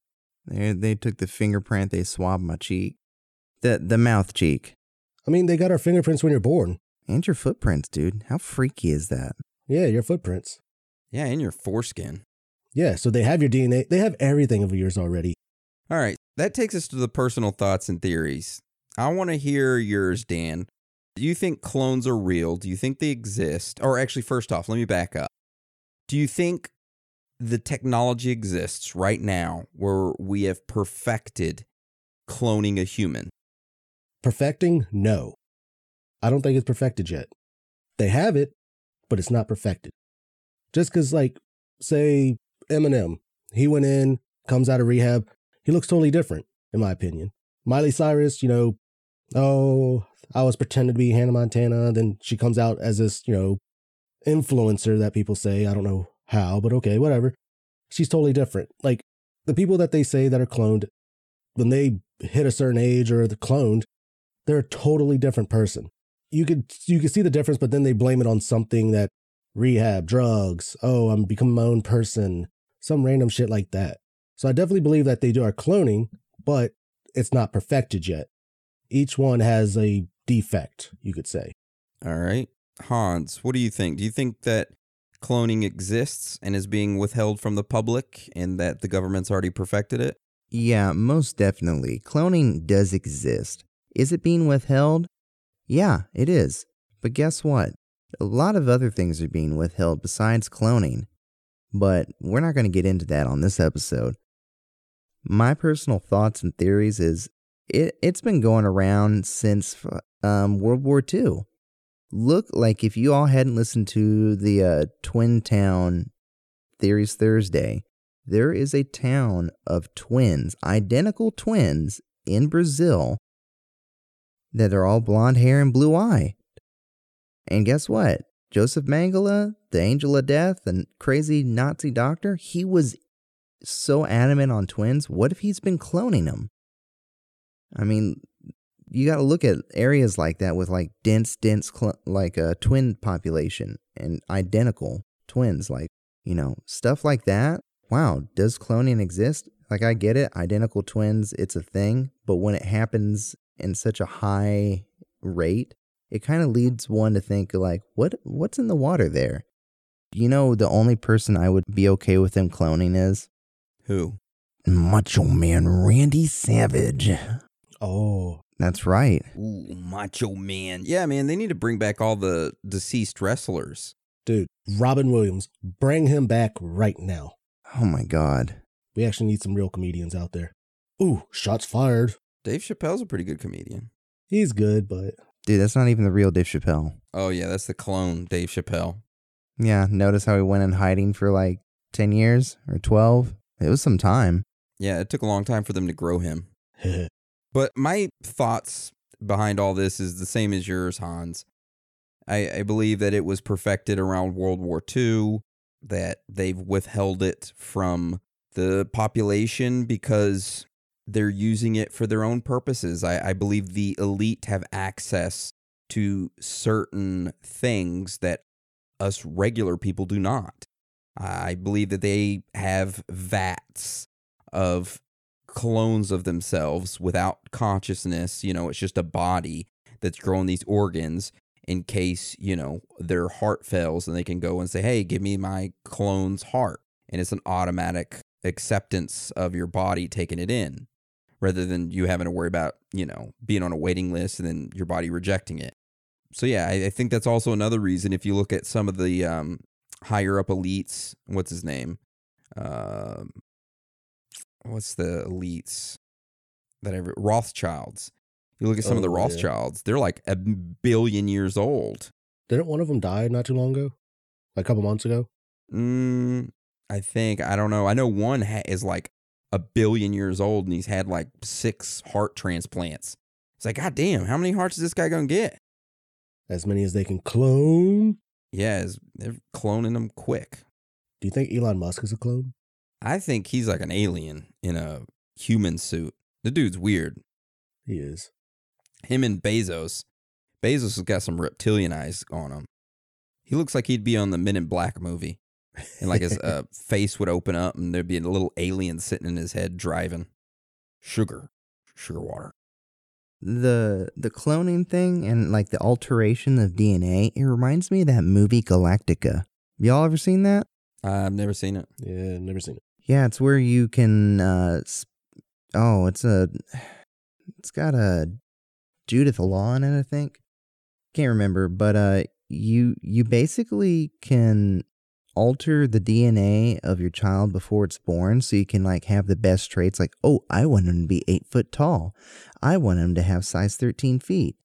They they took the fingerprint, they swabbed my cheek, the the mouth cheek, I mean, they got our fingerprints when you're born. and your footprints, dude. How freaky is that? Yeah, your footprints. Yeah, and your foreskin. Yeah, so they have your DNA. They have everything of yours already. All right. That takes us to the personal thoughts and theories. I want to hear yours, Dan. Do you think clones are real? Do you think they exist? Or actually, first off, let me back up. Do you think the technology exists right now where we have perfected cloning a human? Perfecting? No. I don't think it's perfected yet. They have it, but it's not perfected. Just because, like, say Eminem, he went in, comes out of rehab, he looks totally different, in my opinion. Miley Cyrus, you know, oh, I was pretending to be Hannah Montana. Then she comes out as this, you know, influencer that people say. I don't know how, but okay, whatever. She's totally different. Like the people that they say that are cloned, when they hit a certain age or they're cloned, they're a totally different person. You could you could see the difference, but then they blame it on something that rehab, drugs. Oh, I'm becoming my own person, some random shit like that. So I definitely believe that they do are cloning, but it's not perfected yet. Each one has a defect, you could say. All right. Hans, what do you think? Do you think that cloning exists and is being withheld from the public and that the government's already perfected it? Yeah, most definitely. Cloning does exist. Is it being withheld? Yeah, it is. But guess what? A lot of other things are being withheld besides cloning. But we're not going to get into that on this episode. My personal thoughts and theories is it, it's been going around since um, World War II. Look, like if you all hadn't listened to the uh, Twin Town Theories Thursday, there is a town of twins, identical twins in Brazil that are all blonde hair and blue eye. And guess what? Joseph Mengele, the angel of death and crazy Nazi doctor, he was so adamant on twins. What if he's been cloning them? I mean, you got to look at areas like that with like dense, dense, cl- like a twin population and identical twins, like, you know, stuff like that. Wow, does cloning exist? Like, I get it, identical twins, it's a thing, but when it happens in such a high rate, it kind of leads one to think like, what what's in the water there? You know, the only person I would be okay with them cloning is Who? Macho Man Randy Savage. Oh, That's right. Ooh, macho man. Yeah, man, they need to bring back all the deceased wrestlers. dude, Robin Williams, bring him back right now. Oh my god. We actually need some real comedians out there. Ooh, shots fired. Dave Chappelle's a pretty good comedian. He's good, but Dude, that's not even the real Dave Chappelle. Oh, yeah, that's the clone Dave Chappelle. Yeah, notice how he went in hiding for like 10 years or 12? It was some time. Yeah, it took a long time for them to grow him. But my thoughts behind all this is the same as yours, Hans. I, I believe that it was perfected around World War II, that they've withheld it from the population because they're using it for their own purposes. I, I believe the elite have access to certain things that us regular people do not. I believe that they have vats of clones of themselves without consciousness. You know, it's just a body that's growing these organs in case, you know, their heart fails and they can go and say, hey, give me my clone's heart. And it's an automatic acceptance of your body taking it in rather than you having to worry about, you know, being on a waiting list and then your body rejecting it. So, yeah, I, I think that's also another reason if you look at some of the um, higher up elites, what's his name? Um, what's the elites that ever Rothschilds. You look at some of the Oh, yeah. Rothschilds, they're like a billion years old. Didn't one of them die not too long ago? Like a couple months ago? Mm, I think I don't know. I know one ha- is like a billion years old and he's had like six heart transplants. It's like, God damn, how many hearts is this guy gonna get? As many as they can clone. Yeah, they're cloning them quick. Do you think Elon Musk is a clone? I think he's like an alien in a human suit. The dude's weird. He is. him and Bezos. Bezos has got some reptilian eyes on him. He looks like he'd be on the Men in Black movie, and like his uh, face would open up, and there'd be a little alien sitting in his head driving. Sugar, sugar water. The the cloning thing and like the alteration of DNA, it reminds me of that movie Gattaca. Y'all ever seen that? I've never seen it. Yeah, never seen it. Yeah, it's where you can uh sp- oh, it's a it's got a Jude Law in it, I think. Can't remember, but uh you you basically can alter the DNA of your child before it's born so you can like have the best traits like, oh, I want him to be eight foot tall. I want him to have size thirteen feet.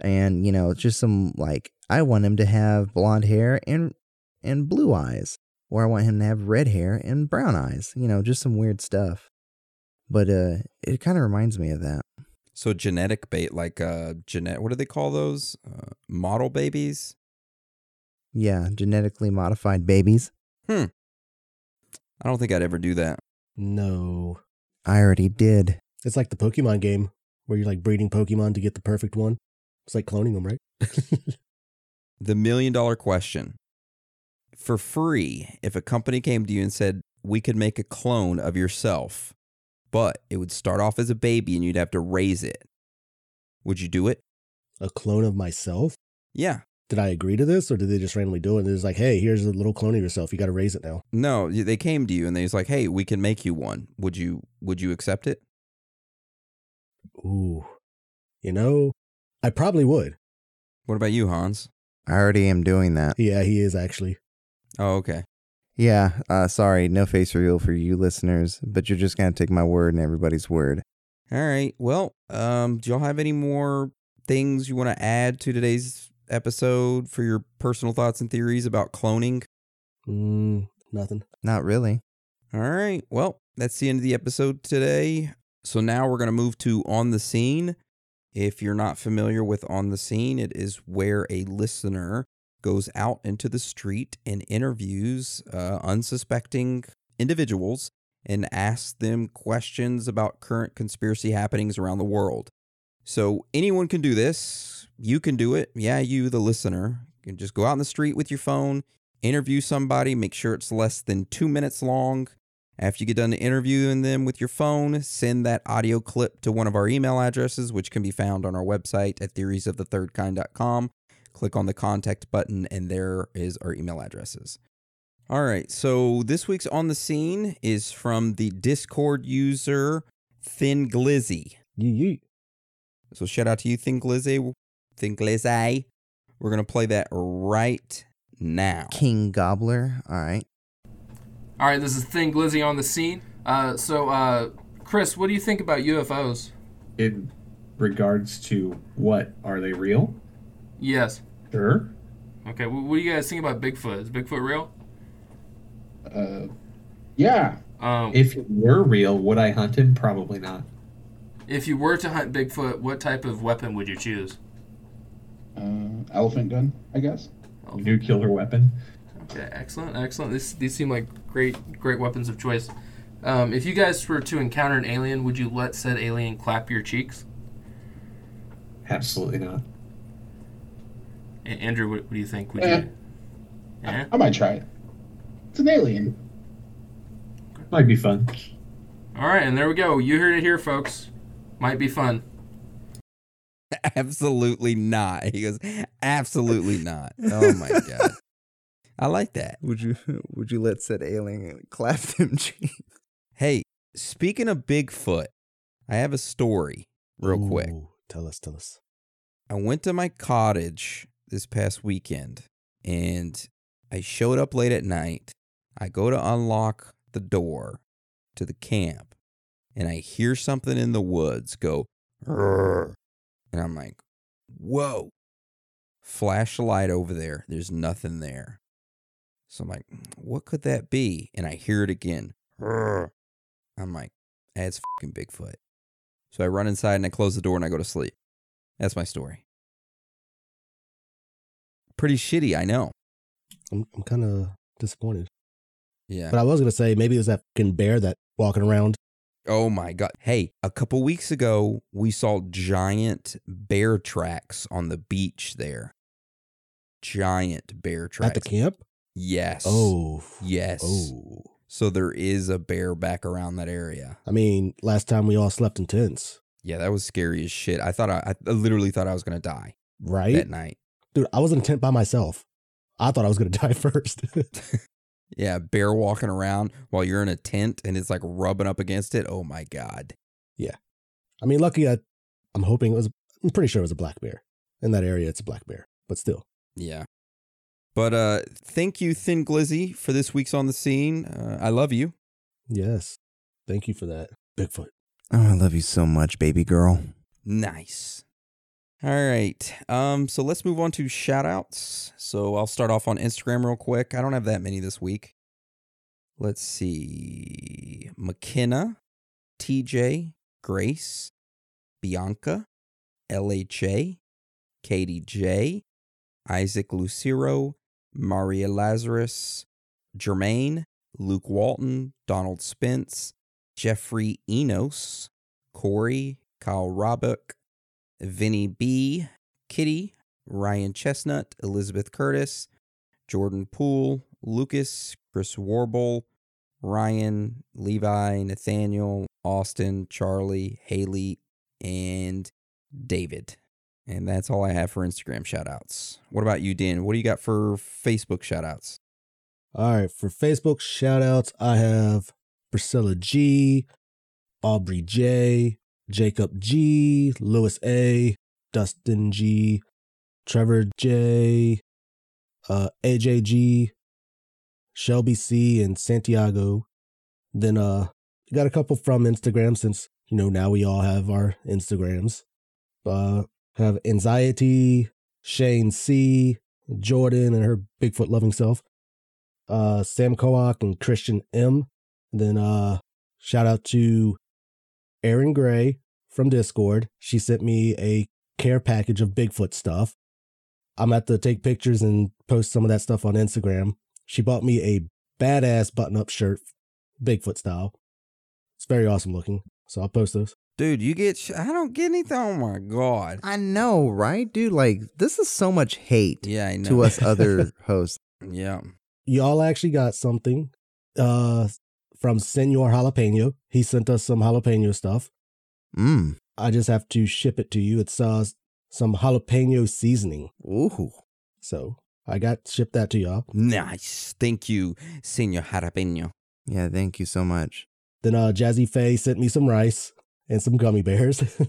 And, you know, just some like I want him to have blonde hair and and blue eyes or I want him to have red hair and brown eyes. You know, just some weird stuff. But uh, it kind of reminds me of that. So genetic bait, like uh, genet. What do they call those? Uh, model babies. Yeah, genetically modified babies. Hmm. I don't think I'd ever do that. No. I already did. It's like the Pokemon game where you're like breeding Pokemon to get the perfect one. It's like cloning them, right? The million dollar question. For free, if a company came to you and said, we could make a clone of yourself, but it would start off as a baby and you'd have to raise it, would you do it? a clone of myself? Yeah. Did I agree to this or did they just randomly do it? And it's like, hey, here's a little clone of yourself. You got to raise it now. No, they came to you and they was like, hey, we can make you one. Would you would you accept it? Ooh. You know, I probably would. What about you, Hans? I already am doing that. Yeah, he is actually. Oh, okay. Yeah, uh, sorry, no face reveal for you listeners, but you're just going to take my word and everybody's word. All right. Well, um, do y'all have any more things you want to add to today's episode for your personal thoughts and theories about cloning? Mm, nothing. Not really. All right. Well, that's the end of the episode today. So now we're going to move to On the Scene. If you're not familiar with On the Scene, it is where a listener goes out into the street and interviews uh, unsuspecting individuals and asks them questions about current conspiracy happenings around the world. So anyone can do this. You can do it. Yeah, you, the listener, you can just go out in the street with your phone, interview somebody, make sure it's less than two minutes long. After you get done interviewing them with your phone, send that audio clip to one of our email addresses, which can be found on our website at theoriesofthethirdkind.com. Click on the contact button, and there is our email addresses. All right, so this week's on the scene is from the Discord user Thin Glizzy. Yee yee. So shout out to you, Think Glizzy. Think Glizzy. We're gonna play that right now. King Gobbler. All right. All right, this is Thing Glizzy on the scene. Uh, so, uh, Chris, what do you think about UFOs? in regards to what are they real? Yes. Sure. Okay, wh- what do you guys think about Bigfoot? Is Bigfoot real? Uh, yeah. Um, If it were real, would I hunt him? Probably not. If you were to hunt Bigfoot, what type of weapon would you choose? Uh, elephant gun, I guess. Nuclear weapon. Okay, excellent, excellent. This, these seem like great, great weapons of choice. Um, if you guys were to encounter an alien, would you let said alien clap your cheeks? Absolutely not. A- Andrew, what, what do you think? Would Eh. you? Yeah. I might try it. It's an alien. Might be fun. All right, and there we go. You heard it here, folks. Might be fun. Absolutely not. He goes, absolutely not. Oh my god. I like that. Would you would you let said alien clap them cheeks? Hey, speaking of Bigfoot, I have a story real quick. Tell us, tell us. I went to my cottage this past weekend and I showed up late at night. I go to unlock the door to the camp and I hear something in the woods go, "Rrr." and I'm like, whoa. flashlight over there. There's nothing there. So I'm like, what could that be? And I hear it again. "Rrr." I'm like, that's fucking Bigfoot. So I run inside and I close the door and I go to sleep. That's my story. Pretty shitty, I know. I'm, I'm kind of disappointed. Yeah. But I was going to say maybe it was that fucking bear that walking around. Oh my god. Hey, a couple weeks ago we saw giant bear tracks on the beach there. Giant bear tracks. At the camp? Yes. Oh. Yes. Oh. So there is a bear back around that area. I mean, last time we all slept in tents, Yeah, that was scary as shit. I thought I, I literally thought I was gonna die right? that night. Dude, I was in a tent by myself. I thought I was going to die first. Yeah, bear walking around while you're in a tent and it's like rubbing up against it. Oh my god. Yeah. I mean, lucky I, I'm hoping it was, I'm pretty sure it was a black bear. In that area, it's a black bear, but still. Yeah. But uh thank you, Thin Glizzy, for this week's on the scene. Uh, I love you. Yes. Thank you for that. Bigfoot. Oh, I love you so much, baby girl. Nice. All right. Um, so let's move on to shout outs. So I'll start off on Instagram real quick. I don't have that many this week. Let's see. McKenna, TJ, Grace, Bianca, LHA, Katie J, Isaac Lucero, Maria Lazarus, Jermaine, Luke Walton, Donald Spence, Jeffrey Enos, Corey, Kyle Robuck, Vinny B, Kitty, Ryan Chestnut, Elizabeth Curtis, Jordan Poole, Lucas, Chris Warble, Ryan, Levi, Nathaniel, Austin, Charlie, Haley, and David. And that's all I have for Instagram shout outs. What about you, Dan? What do you got for Facebook shout outs? All right. For Facebook shout outs, I have Priscilla G, Aubrey J, Jacob G, Lewis A, Dustin G, Trevor J, uh, AJ G, Shelby C, and Santiago. Then uh, got a couple from Instagram since you know now we all have our Instagrams. Uh, have anxiety, Shane C, Jordan and her Bigfoot loving self, uh, Sam Koak and Christian M. Then uh, shout out to Erin Gray from Discord. She sent me a care package of Bigfoot stuff. I'm at to take pictures and post some of that stuff on Instagram. She bought me a badass button up shirt, Bigfoot style. It's very awesome looking. So I'll post those. Dude, you get. Sh- I don't get anything. Oh my God. I know, right, dude? Like this is so much hate Yeah, I know. to us other hosts. yeah. Y'all actually got something uh, from Senor Jalapeno. He sent us some jalapeno stuff. Mm. I just have to ship it to you. It's uh, some jalapeno seasoning. Ooh. So I got shipped that to y'all. Nice. Thank you, Senor Jalapeno. Yeah, thank you so much. Then uh, Jazzy Faye sent me some rice and some gummy bears.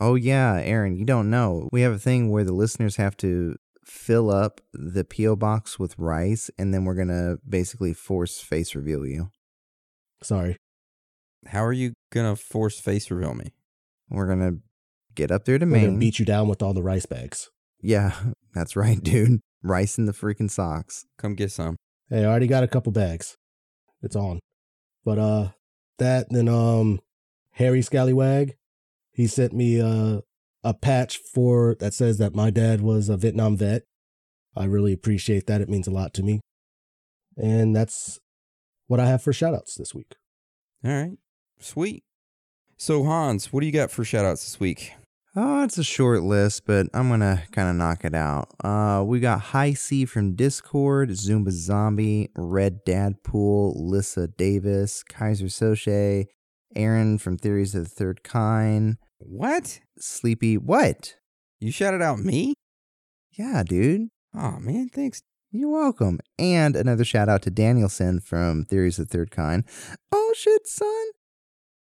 Oh yeah, Aaron, you don't know. We have a thing where the listeners have to fill up the PO box with rice, and then we're gonna basically force face reveal you. Sorry. How are you gonna force face reveal me? We're gonna get up there to We're gonna Maine. beat you down with all the rice bags. yeah, That's right, dude. Rice in the freaking socks. Come get some. Hey, I already got a couple bags. It's on. But uh that then um Harry Scallywag, he sent me uh a patch for that says that my dad was a Vietnam vet. I really appreciate that. It means a lot to me. And that's what I have for shoutouts this week. All right. Sweet. So, Hans, what do you got for shout outs this week? Oh, it's a short list, but I'm gonna kind of knock it out. Uh, we got High C from Discord, Zumba Zombie, Red Dadpool, Lissa Davis, Kaiser Soche, Aaron from Theories of the Third Kind, What? Sleepy. What? You shouted out me? Yeah, dude. Oh, man, thanks. You're welcome. And another shout out to Danielson from Theories of the Third Kind. Oh shit, son.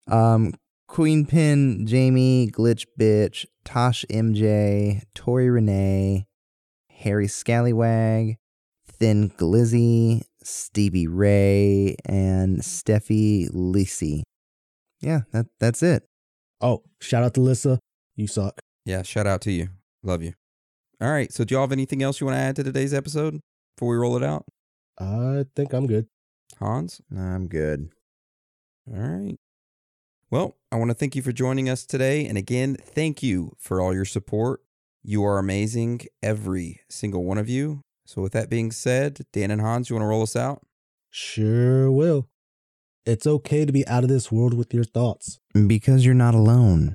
Um, Queen Pin, Jamie, Glitch Bitch, Tosh MJ, Tori Renee, Harry Scallywag, Thin Glizzy, Stevie Ray, and Steffi Lisi. Yeah, that that's it. Oh, shout out to Lissa. You suck. Yeah, shout out to you. Love you. All right. So, do y'all have anything else you want to add to today's episode before we roll it out? I think I'm good. Hans? I'm good. All right. Well, I want to thank you for joining us today. And again, thank you for all your support. You are amazing, every single one of you. So, with that being said, Dan and Hans, you want to roll us out? Sure will. It's okay to be out of this world with your thoughts. Because you're not alone.